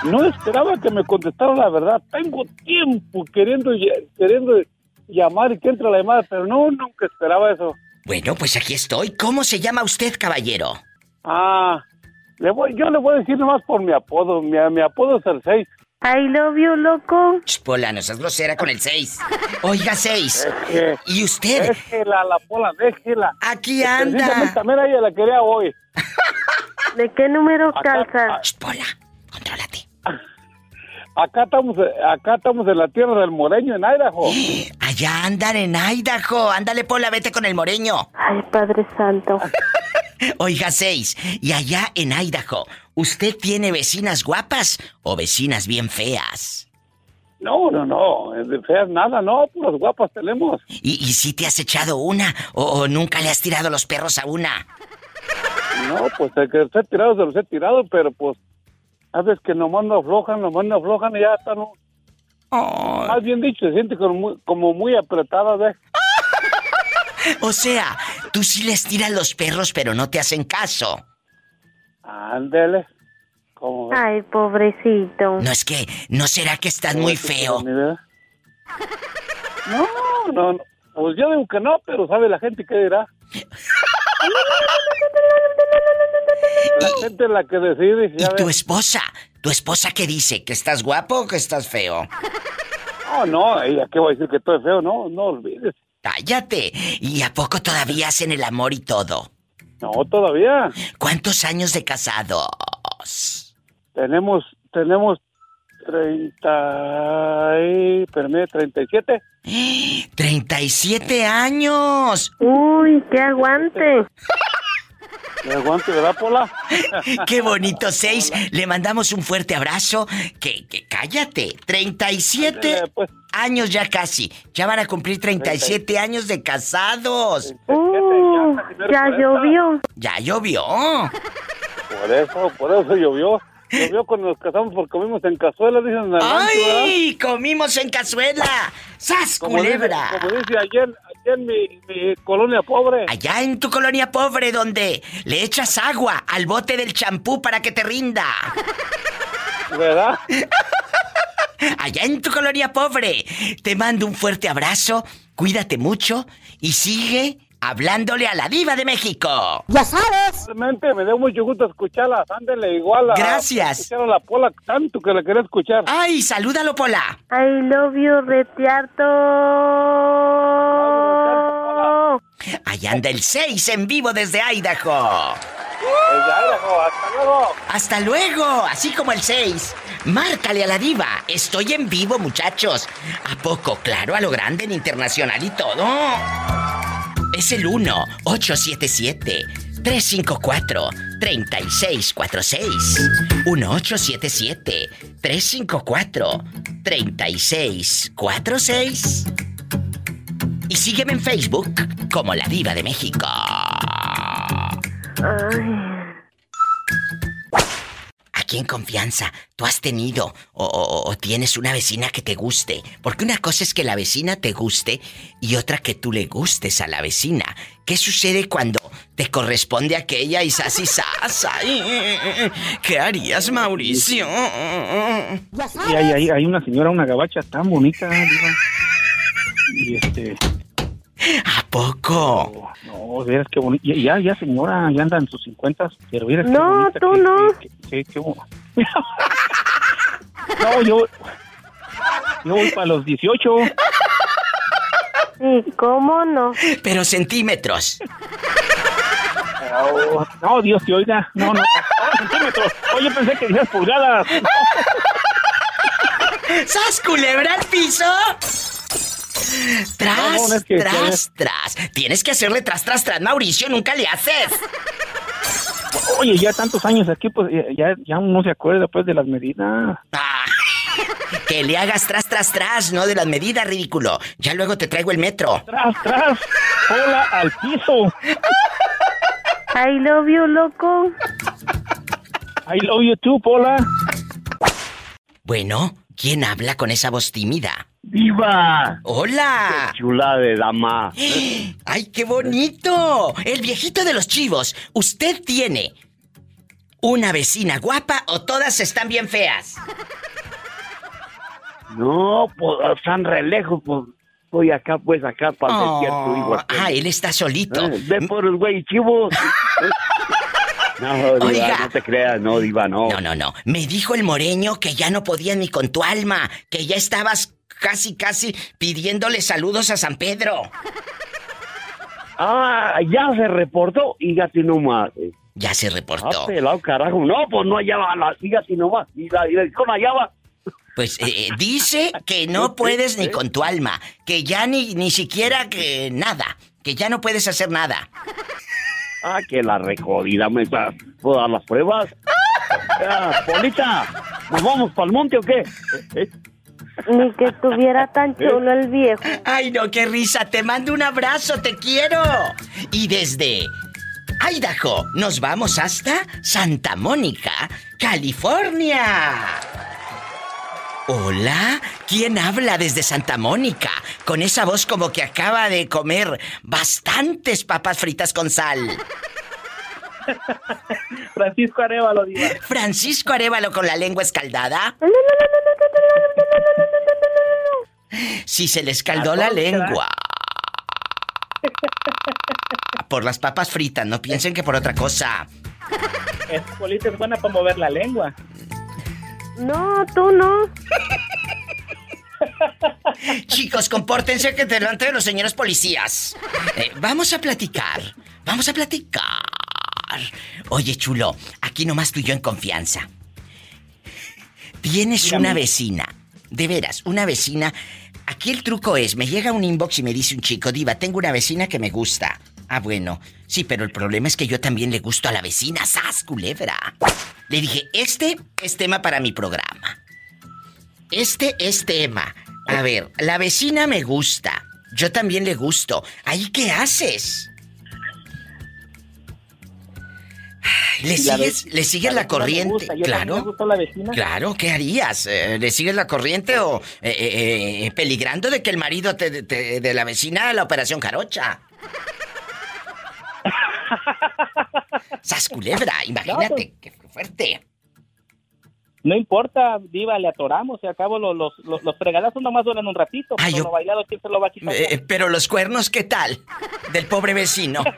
No esperaba que me contestara la verdad. Tengo tiempo queriendo, queriendo llamar y que entre la llamada, pero no, nunca esperaba eso. Bueno, pues aquí estoy. ¿Cómo se llama usted, caballero? Ah, le voy, yo le voy a decir nomás por mi apodo. Mi, mi apodo es el 6. I love you, loco. Ch, Pola, no seas grosera con el 6. Oiga, 6. Eh, ¿Y usted? Déjela, la pola, déjela. Aquí anda. También a ella la quería hoy. ¿De qué número Acá- calzas? Pola, [LAUGHS] Acá estamos, acá estamos en la tierra del Moreño, en Idaho. [GASPS] Allá andan en Idaho. Ándale, Pola, vete con el moreño. Ay, Padre Santo. [LAUGHS] Oiga, 6. Y allá en Idaho, ¿usted tiene vecinas guapas o vecinas bien feas? No, no, no, de feas nada, no, puras guapas tenemos. ¿Y, y si te has echado una o, o nunca le has tirado los perros a una? No, pues el que los he tirado, se los he tirado, pero pues, sabes que nomás no aflojan, nomás no aflojan y ya están. Más bien dicho, se siente como muy, como muy apretada, ¿ves? [LAUGHS] O sea, tú sí les tiras los perros, pero no te hacen caso. Ándele. ¿Cómo ves? Ay, pobrecito. No es que, ¿no será que estás muy feo? No, no, no. Pues yo digo que no, pero sabe la gente qué dirá. [LAUGHS] La gente es la que decide. ¿Y tu esposa? ¿Tu esposa qué dice? ¿Que estás guapo o que estás feo? No, [LAUGHS] no, ella qué va a decir que estoy feo, no, no olvides. Cállate. ¿Y a poco todavía hacen el amor y todo? No, todavía. ¿Cuántos años de casados? Tenemos, tenemos 30 y, espérame, 37. 37 [GASPS] años. Uy, qué aguante. [LAUGHS] Me aguante, ¿verdad, Pola? [LAUGHS] Qué bonito, seis. Le mandamos un fuerte abrazo. Que, que cállate. 37 años ya casi. Ya van a cumplir 37 años de casados. Uh, ya llovió. Ya llovió. Por eso, por eso llovió. Llovió cuando nos casamos porque comimos en cazuela, dicen en el rancho, ¿verdad? ¡Ay! Comimos en cazuela. ¡Sas, Como dice, culebra! como dice ayer, ayer en mi, mi colonia pobre. Allá en tu colonia pobre, donde le echas agua al bote del champú para que te rinda. ¿Verdad? Allá en tu colonia pobre. Te mando un fuerte abrazo, cuídate mucho y sigue hablándole a la diva de México. Ya sabes. Realmente me dio mucho gusto escucharla. Ándele igual a... Gracias. Escuchar a la Pola tanto que la quería escuchar. Ay, salúdalo, Pola. I love you, retiarto. Allá anda el 6 en vivo desde Idaho. Desde Idaho, hasta luego. Hasta luego, así como el 6. Márcale a la diva. Estoy en vivo, muchachos. ¿A poco? Claro, a lo grande en internacional y todo. Es el 1-877-354-3646. 1-877-354-3646. Y sígueme en Facebook como La Diva de México. Aquí en confianza, tú has tenido o, tienes una vecina que te guste. Porque una cosa es que la vecina te guste y otra que tú le gustes a la vecina. ¿Qué sucede cuando te corresponde aquella y sas y sas? ¿Qué harías, Mauricio? Y hay, una señora, una gabacha tan bonita. Y este... ¿A poco? No, de veras qué bonita. Ya, ya, señora, ya anda en sus 50, pero vieras qué No, bonita, tú qué- no. qué- qué- qué no, yo... Yo voy para los 18. ¿Y cómo no? Pero centímetros. Oh, no, Dios te oiga. No, no, no, centímetros. Oye, pensé que decías pulgadas. ¿Sas culebra al piso? Tras, No, no, es que- tras, tras. Tienes que hacerle tras, tras, tras, Mauricio, nunca le haces. [LAUGHS] Oye, ya tantos años aquí, pues ya, ya uno se acuerda pues de las medidas. Ah, [LAUGHS] que le hagas tras, tras, tras, no de las medidas, ridículo. Ya luego te traigo el metro. Tras, tras. Hola al piso. I love you, loco. I love you too, Pola. Bueno, ¿quién habla con esa voz tímida? ¡Viva! ¡Hola! ¡Qué chula de dama! [GASPS] ¡Ay, qué bonito! El viejito de los chivos. ¿Usted tiene una vecina guapa o todas están bien feas? No, pues están re lejos, pues voy acá, pues acá para el Oh, desierto. igual. ah, él está solito. Eh, Ve por el güey chivos. [LAUGHS] No, diva, Oiga. no te creas, no, diva, no. No, no, no. Me dijo el moreño que ya no podía ni con tu alma, que ya estabas casi, casi pidiéndole saludos a San Pedro. [LAUGHS] Ah, ya se reportó, y gati nomás. Ya se reportó. Ah, pelado, carajo. No, pues no hallaba la fíjate nomás. Y la dirección hallaba. Pues eh, eh, dice que no [LAUGHS] puedes ni con tu alma, que ya ni, ni siquiera que nada, que ya no puedes hacer nada. Ah, que la recodida me da. ¿Puedo dar las pruebas? [LAUGHS] Ah, Polita, ¿nos vamos para el monte o qué? ¿Eh? Ni que estuviera tan chulo el viejo. Ay, no, qué risa. Te mando un abrazo, te quiero. Y desde Idaho nos vamos hasta Santa Mónica, California. Hola, ¿quién habla desde Santa Mónica? Con esa voz como que acaba de comer bastantes papas fritas con sal. Francisco Arevalo, diva. Francisco Arevalo con la lengua escaldada. Si se le escaldó la lengua. Por las papas fritas, no piensen que por otra cosa. Es, Polita es buena para mover la lengua. No, tú no. Chicos, compórtense que delante de los señores policías. Eh, vamos a platicar. Vamos a platicar. Oye, chulo, aquí nomás tú y yo en confianza. Tienes Dígame. una vecina. De veras, una vecina. Aquí el truco es, me llega un inbox y me dice un chico, Diva, tengo una vecina que me gusta. Ah, bueno. Sí, pero el problema es que yo también le gusto a la vecina, ¡Sas, culebra! Le dije, este es tema para mi programa. Este es tema. A ver, la vecina me gusta. Yo también le gusto. ¿Ahí qué haces? ¿Le la sigues, ve- ¿le sigues la, me corriente? gusta, claro. me gusta la vecina. Claro, ¿qué harías? Eh, ¿Le sigues la corriente o eh, eh, eh, peligrando de que el marido te, te- de la vecina la operación carocha? [LAUGHS] ¡Sas culebra! Imagínate, qué fuerte. No importa, diva, le atoramos. Y al cabo los, los, los, los fregadazos nomás duran un ratito. Yo- bailado, ¿quién se lo va a quitar? Eh, pero los cuernos, ¿qué tal? Del pobre vecino. [LAUGHS]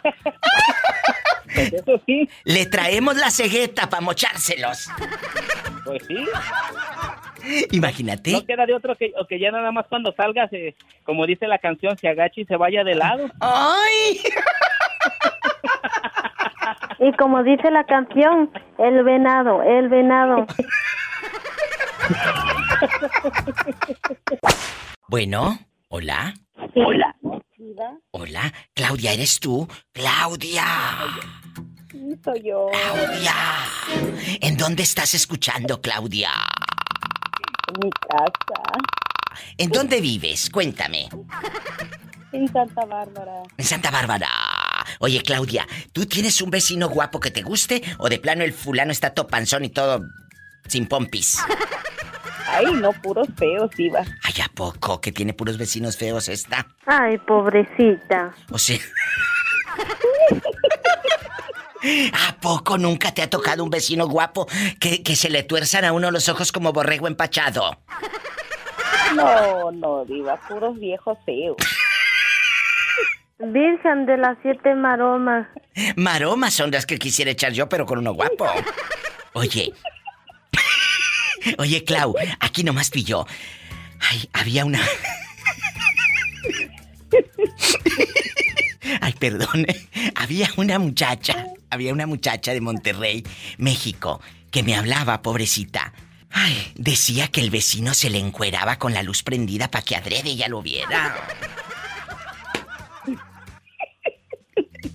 Pues eso sí. Le traemos la cegueta para mochárselos. Pues sí. Imagínate. No queda de otro que, o que ya nada más cuando salgas, eh, como dice la canción, se agache y se vaya de lado. ¡Ay! Y como dice la canción, el venado, el venado. Bueno, hola. Hola. Hola. Claudia, ¿eres tú? Claudia. Sí, soy yo. Claudia. ¿En dónde estás escuchando, Claudia? En mi casa. ¿En dónde vives? Cuéntame. En Santa Bárbara. En Santa Bárbara. Oye, Claudia, ¿tú tienes un vecino guapo que te guste o de plano el fulano está todo panzón y todo sin pompis. Ay, no, puros feos, Diva. Ay, ¿a poco? Que tiene puros vecinos feos esta. Ay, pobrecita. O sea... ¿A poco nunca te ha tocado un vecino guapo que, que se le tuerzan a uno los ojos como borrego empachado? No, no, Diva, puros viejos feos. Virgen de las siete maromas. Maromas son las que quisiera echar yo, pero con uno guapo. Oye. Oye, Clau, aquí nomás pilló. Ay, había una. Ay, perdón. Había una muchacha, había una muchacha de Monterrey, México, que me hablaba, pobrecita. Ay, decía que el vecino se le encueraba con la luz prendida para que adrede ya lo viera.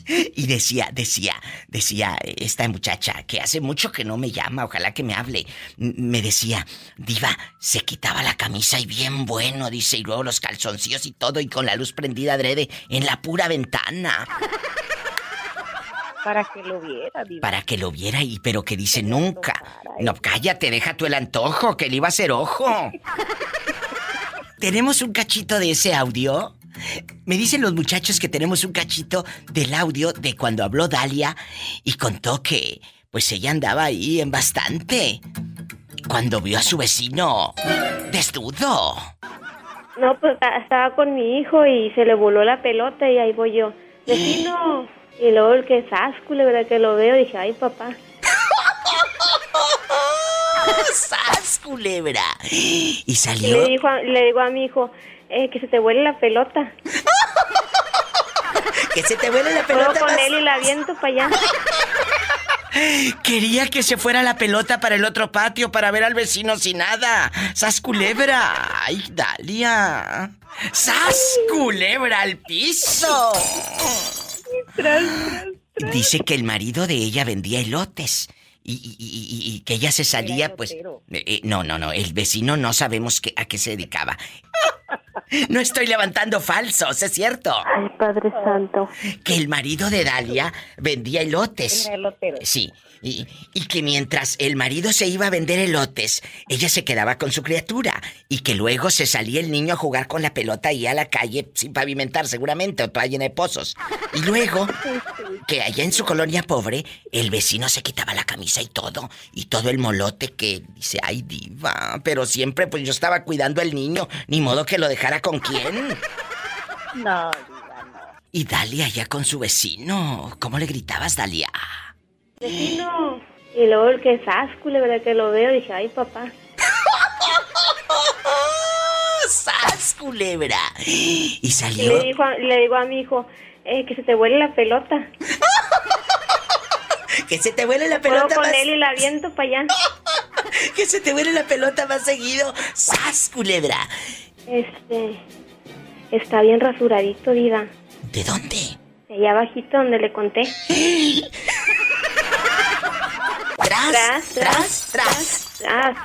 [LAUGHS] Y decía, decía, decía esta muchacha que hace mucho que no me llama, ojalá que me hable. Me decía, Diva, se quitaba la camisa y bien bueno, dice, y luego los calzoncillos y todo, y con la luz prendida adrede en la pura ventana. [LAUGHS] Para que lo viera, Diva. Para que lo viera y pero que dice nunca. No, cállate, deja tú el antojo, que le iba a hacer ojo. [LAUGHS] ¿Tenemos un cachito de ese audio? Me dicen los muchachos que tenemos un cachito del audio de cuando habló Dalia y contó que pues ella andaba ahí en bastante. Cuando vio a su vecino desnudo. No, pues a- estaba con mi hijo y se le voló la pelota y ahí voy yo. Vecino. Y luego el que es verdad que lo veo, dije, ay papá. [LAUGHS] ¡Sas, culebra! Y Y salió. le, dijo a- le digo a mi hijo, eh, que se te vuele la pelota. [LAUGHS] Que se te vuele la Juego pelota. con él y la aviento para allá. [LAUGHS] Quería que se fuera la pelota para el otro patio para ver al vecino sin nada. ¡Sas culebra! ¡Ay, Dalia! ¡Sas culebra al piso! Dice que el marido de ella vendía elotes. Y, y- y- y- y que ella se salía, pues... eh, eh, no, no, no. El vecino no sabemos a qué se dedicaba. No estoy levantando falsos, es cierto. Ay, Padre Santo. Que el marido de Dalia vendía elotes. Era elotero. Sí. Y, y que mientras el marido se iba a vender elotes, ella se quedaba con su criatura. Y que luego se salía el niño a jugar con la pelota y a la calle sin pavimentar, seguramente, o toda llena de pozos. Y luego, que allá en su colonia pobre, el vecino se quitaba la camisa y todo. Y todo el molote que dice, ay, diva. Pero siempre, pues yo estaba cuidando al niño. Ni modo que lo dejara con quién. [LAUGHS] No, Y Dalia allá con su vecino. ¿Cómo le gritabas, Dalia? Vecino. Y luego el que es asco, la verdad que lo veo, dije, ay papá. [LAUGHS] ¡Sas, culebra! Y Y salió. le, dijo a- le digo a mi hijo, eh, que se te vuele la pelota. [LAUGHS] Que se te vuele la pelota con más... él y la aviento para allá. Que se te vuele la pelota más seguido. ¡Sas, culebra! Este, está bien rasuradito, Diva. ¿De dónde? De allá abajito donde le conté. Tras, tras, tras, tras.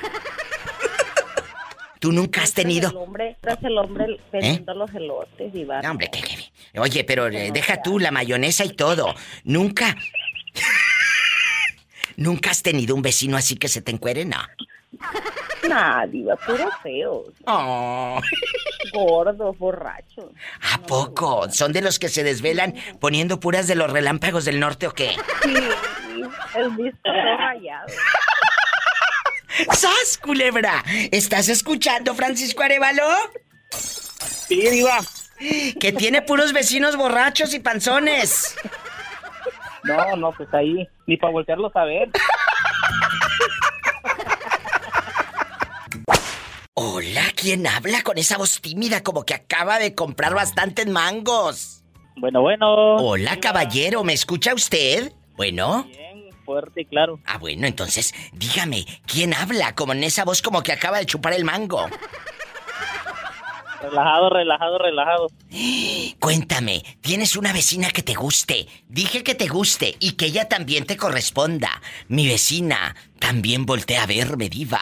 ¿Tú nunca has El tenido...? hombre, tras el hombre vendiendo los elotes, Diva. No, hombre, qué, qué- Oye, pero eh, deja tú la mayonesa y todo. Nunca... [LAUGHS] ¿Nunca has tenido un vecino así que se te encuere? No. Nah, Diva, puros feos. Oh. Gordos, borrachos. ¿A poco? ¿Son de los que se desvelan poniendo puras de los relámpagos del norte o qué? Sí, el disco rayado. ¡Sas, culebra! ¿Estás escuchando, Francisco Arevalo? Sí, diva. Que tiene puros vecinos borrachos y panzones. No, no, pues ahí, ni para voltearlos a ver. Hola, ¿quién habla con esa voz tímida como que acaba de comprar bastantes mangos? Bueno, bueno. Hola, caballero, ¿me escucha usted? Bueno. Fuerte y claro. Ah, bueno, entonces, dígame, ¿quién habla como en esa voz como que acaba de chupar el mango? Relajado, relajado, relajado. Cuéntame, ¿tienes una vecina que te guste? Dije que te guste y que ella también te corresponda. Mi vecina también voltea a verme, diva.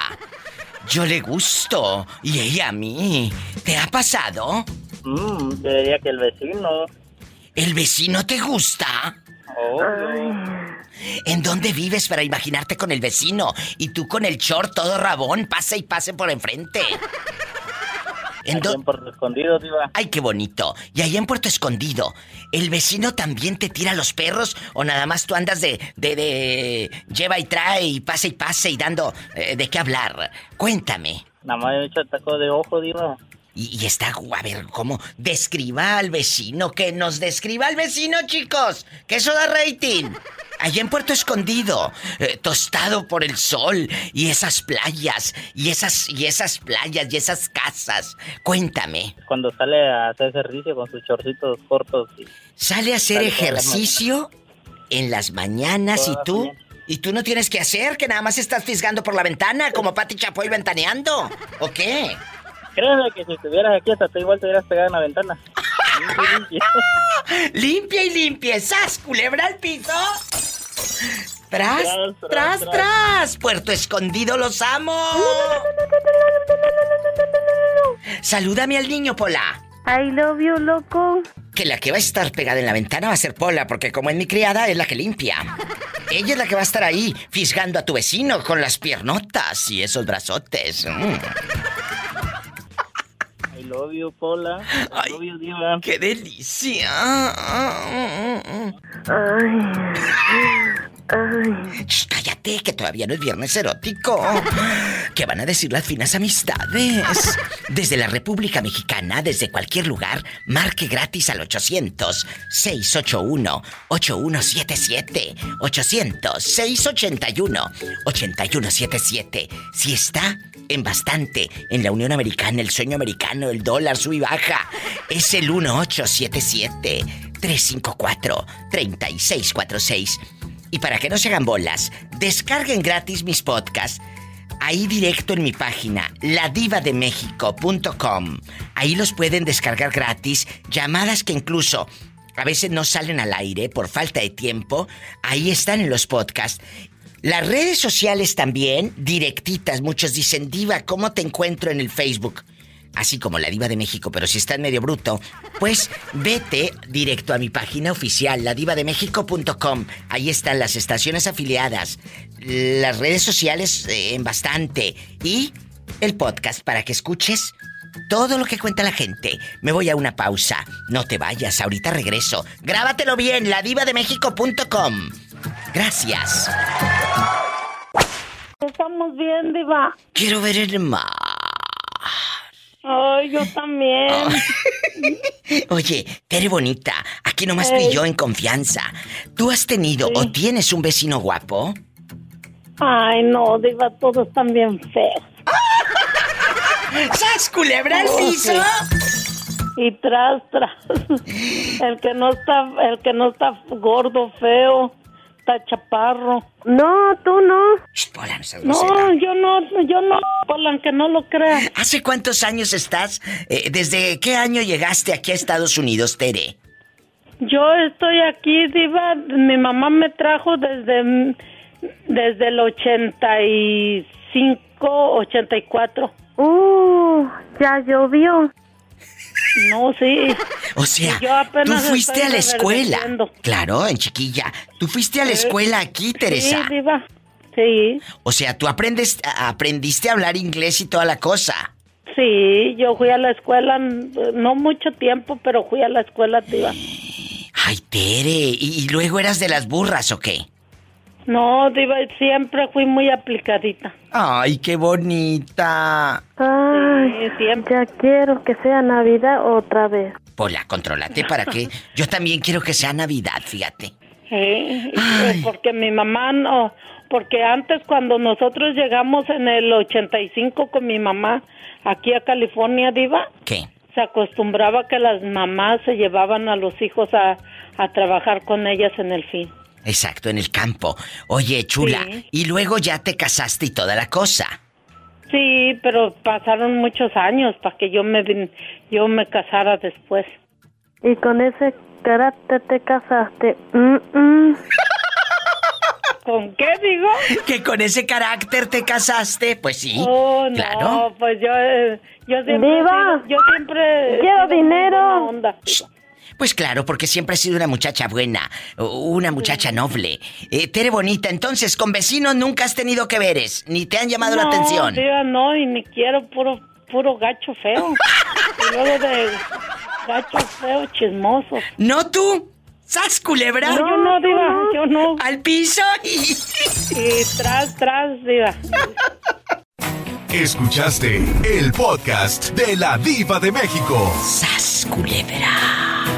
Yo le gusto y ella a mí. ¿Te ha pasado? Mm, yo diría que el vecino. ¿El vecino te gusta? ¿En dónde vives para imaginarte con el vecino? Y tú con el short todo rabón, pase y pase por enfrente. ¿En, en Puerto Escondido, diva. Ay, qué bonito. Y ahí en Puerto Escondido, ¿el vecino también te tira los perros? ¿O nada más tú andas de, de, de lleva y trae y pase y pase y dando eh, de qué hablar? Cuéntame. Nada más he hecho taco de ojo, diva. Y, y, está, a ver, ¿cómo? Describa al vecino, que nos describa al vecino, chicos. Que eso da rating. Allá en Puerto Escondido, eh, tostado por el sol y esas playas, y esas, y esas playas, y esas casas. Cuéntame. Cuando sale a hacer ejercicio con sus chorcitos cortos. Y... Sale a hacer ejercicio en las mañanas y tú. ¿Y tú no tienes que hacer? ¿Que nada más estás fisgando por la ventana como Pati Chapoy ventaneando? ¿O qué? Créeme que si estuvieras aquí hasta tú igual te hubieras pegado en la ventana. limpia. [LAUGHS] limpia y limpia. ¿Sas, culebra al piso? Tras, tras, tras, Puerto Escondido, los amo. Salúdame al niño, Pola. I love you, loco. Que la que va a estar pegada en la ventana va a ser Pola, porque como es mi criada, es la que limpia. Ella es la que va a estar ahí, fisgando a tu vecino con las piernotas y esos brazotes. Mm. Love you, Pola. I love you, Diva. ¡Qué delicia! Ay. Ay. Shh, cállate, que todavía no es viernes erótico. ¿Qué van a decir las finas amistades? Desde la República Mexicana, desde cualquier lugar, marque gratis al 800-681-8177. 800-681-8177. Si está en bastante en la Unión Americana, el sueño americano, el dólar sube y baja, es el 1877 354 3646. Y para que no se hagan bolas, descarguen gratis mis podcasts ahí directo en mi página, ladivademexico.com. Ahí los pueden descargar gratis, llamadas que incluso a veces no salen al aire por falta de tiempo, ahí están en los podcasts. Las redes sociales también, directitas, muchos dicen, Diva, ¿cómo te encuentro en el Facebook? así como la diva de México, pero si está en medio bruto, pues vete directo a mi página oficial, ladivademexico.com. Ahí están las estaciones afiliadas, las redes sociales eh, en bastante y el podcast para que escuches todo lo que cuenta la gente. Me voy a una pausa. No te vayas, ahorita regreso. Grábatelo bien, ladivademexico.com. Gracias. Estamos bien, diva. Quiero ver el mar. Ay, yo también. [LAUGHS] Oye, Tere Bonita, aquí nomás tú y yo en confianza. ¿Tú has tenido o tienes un vecino guapo? Ay, no, diva, todos están bien feos. ¿Sas culebra al piso? Y tras, tras. El que no está, el que no está gordo, feo, está chaparro. No, tú no. No, yo no, yo no, Polan, que no lo crea. ¿Hace cuántos años estás? Eh, ¿Desde qué año llegaste aquí a Estados Unidos, Tere? Yo estoy aquí, Diva. Mi mamá me trajo desde, desde el 85, 84. Uh, ya llovió. No, sí. O sea, Y yo apenas tú fuiste a la escuela. Claro, en chiquilla. Tú fuiste a la escuela aquí, Teresa. Sí, Diva. Sí. O sea, tú aprendes, aprendiste a hablar inglés y toda la cosa. Sí, yo fui a la escuela, no mucho tiempo, pero fui a la escuela, Diva. Ay, Tere, ¿y, y luego eras de las burras o qué? No, Diva, siempre fui muy aplicadita. Ay, qué bonita. Ay, ya quiero que sea Navidad otra vez. Pola, contrólate para que yo también quiero que sea Navidad, fíjate. Sí, porque mi mamá no, porque antes cuando nosotros llegamos en el 85 con mi mamá aquí a California, Diva, ¿Qué? se acostumbraba que las mamás se llevaban a los hijos a, a trabajar con ellas en el fin. Exacto, en el campo. Oye, chula, Sí. y luego ya te casaste y toda la cosa. Sí, pero pasaron muchos años para que yo me yo me casara después. Y con ese carácter te casaste. Mm, mm. [LAUGHS] ¿Con qué digo? Que con ese carácter te casaste, pues sí. Oh, no, claro. pues yo, eh, yo siempre, sido- yo siempre quiero dinero. Pues claro, porque siempre he sido una muchacha buena, una muchacha noble. Eh, Tere Bonita, entonces, con vecinos nunca has tenido que veres, ni te han llamado la atención. Diva, no, y ni quiero puro, puro gacho feo. [LAUGHS] y luego de gacho feo, chismoso. ¿No tú? ¿Sas culebra? No, yo no, Diva, yo no. Al piso y... y tras, tras, Diva. Escuchaste el podcast de la Diva de México. ¡Sas, culebra!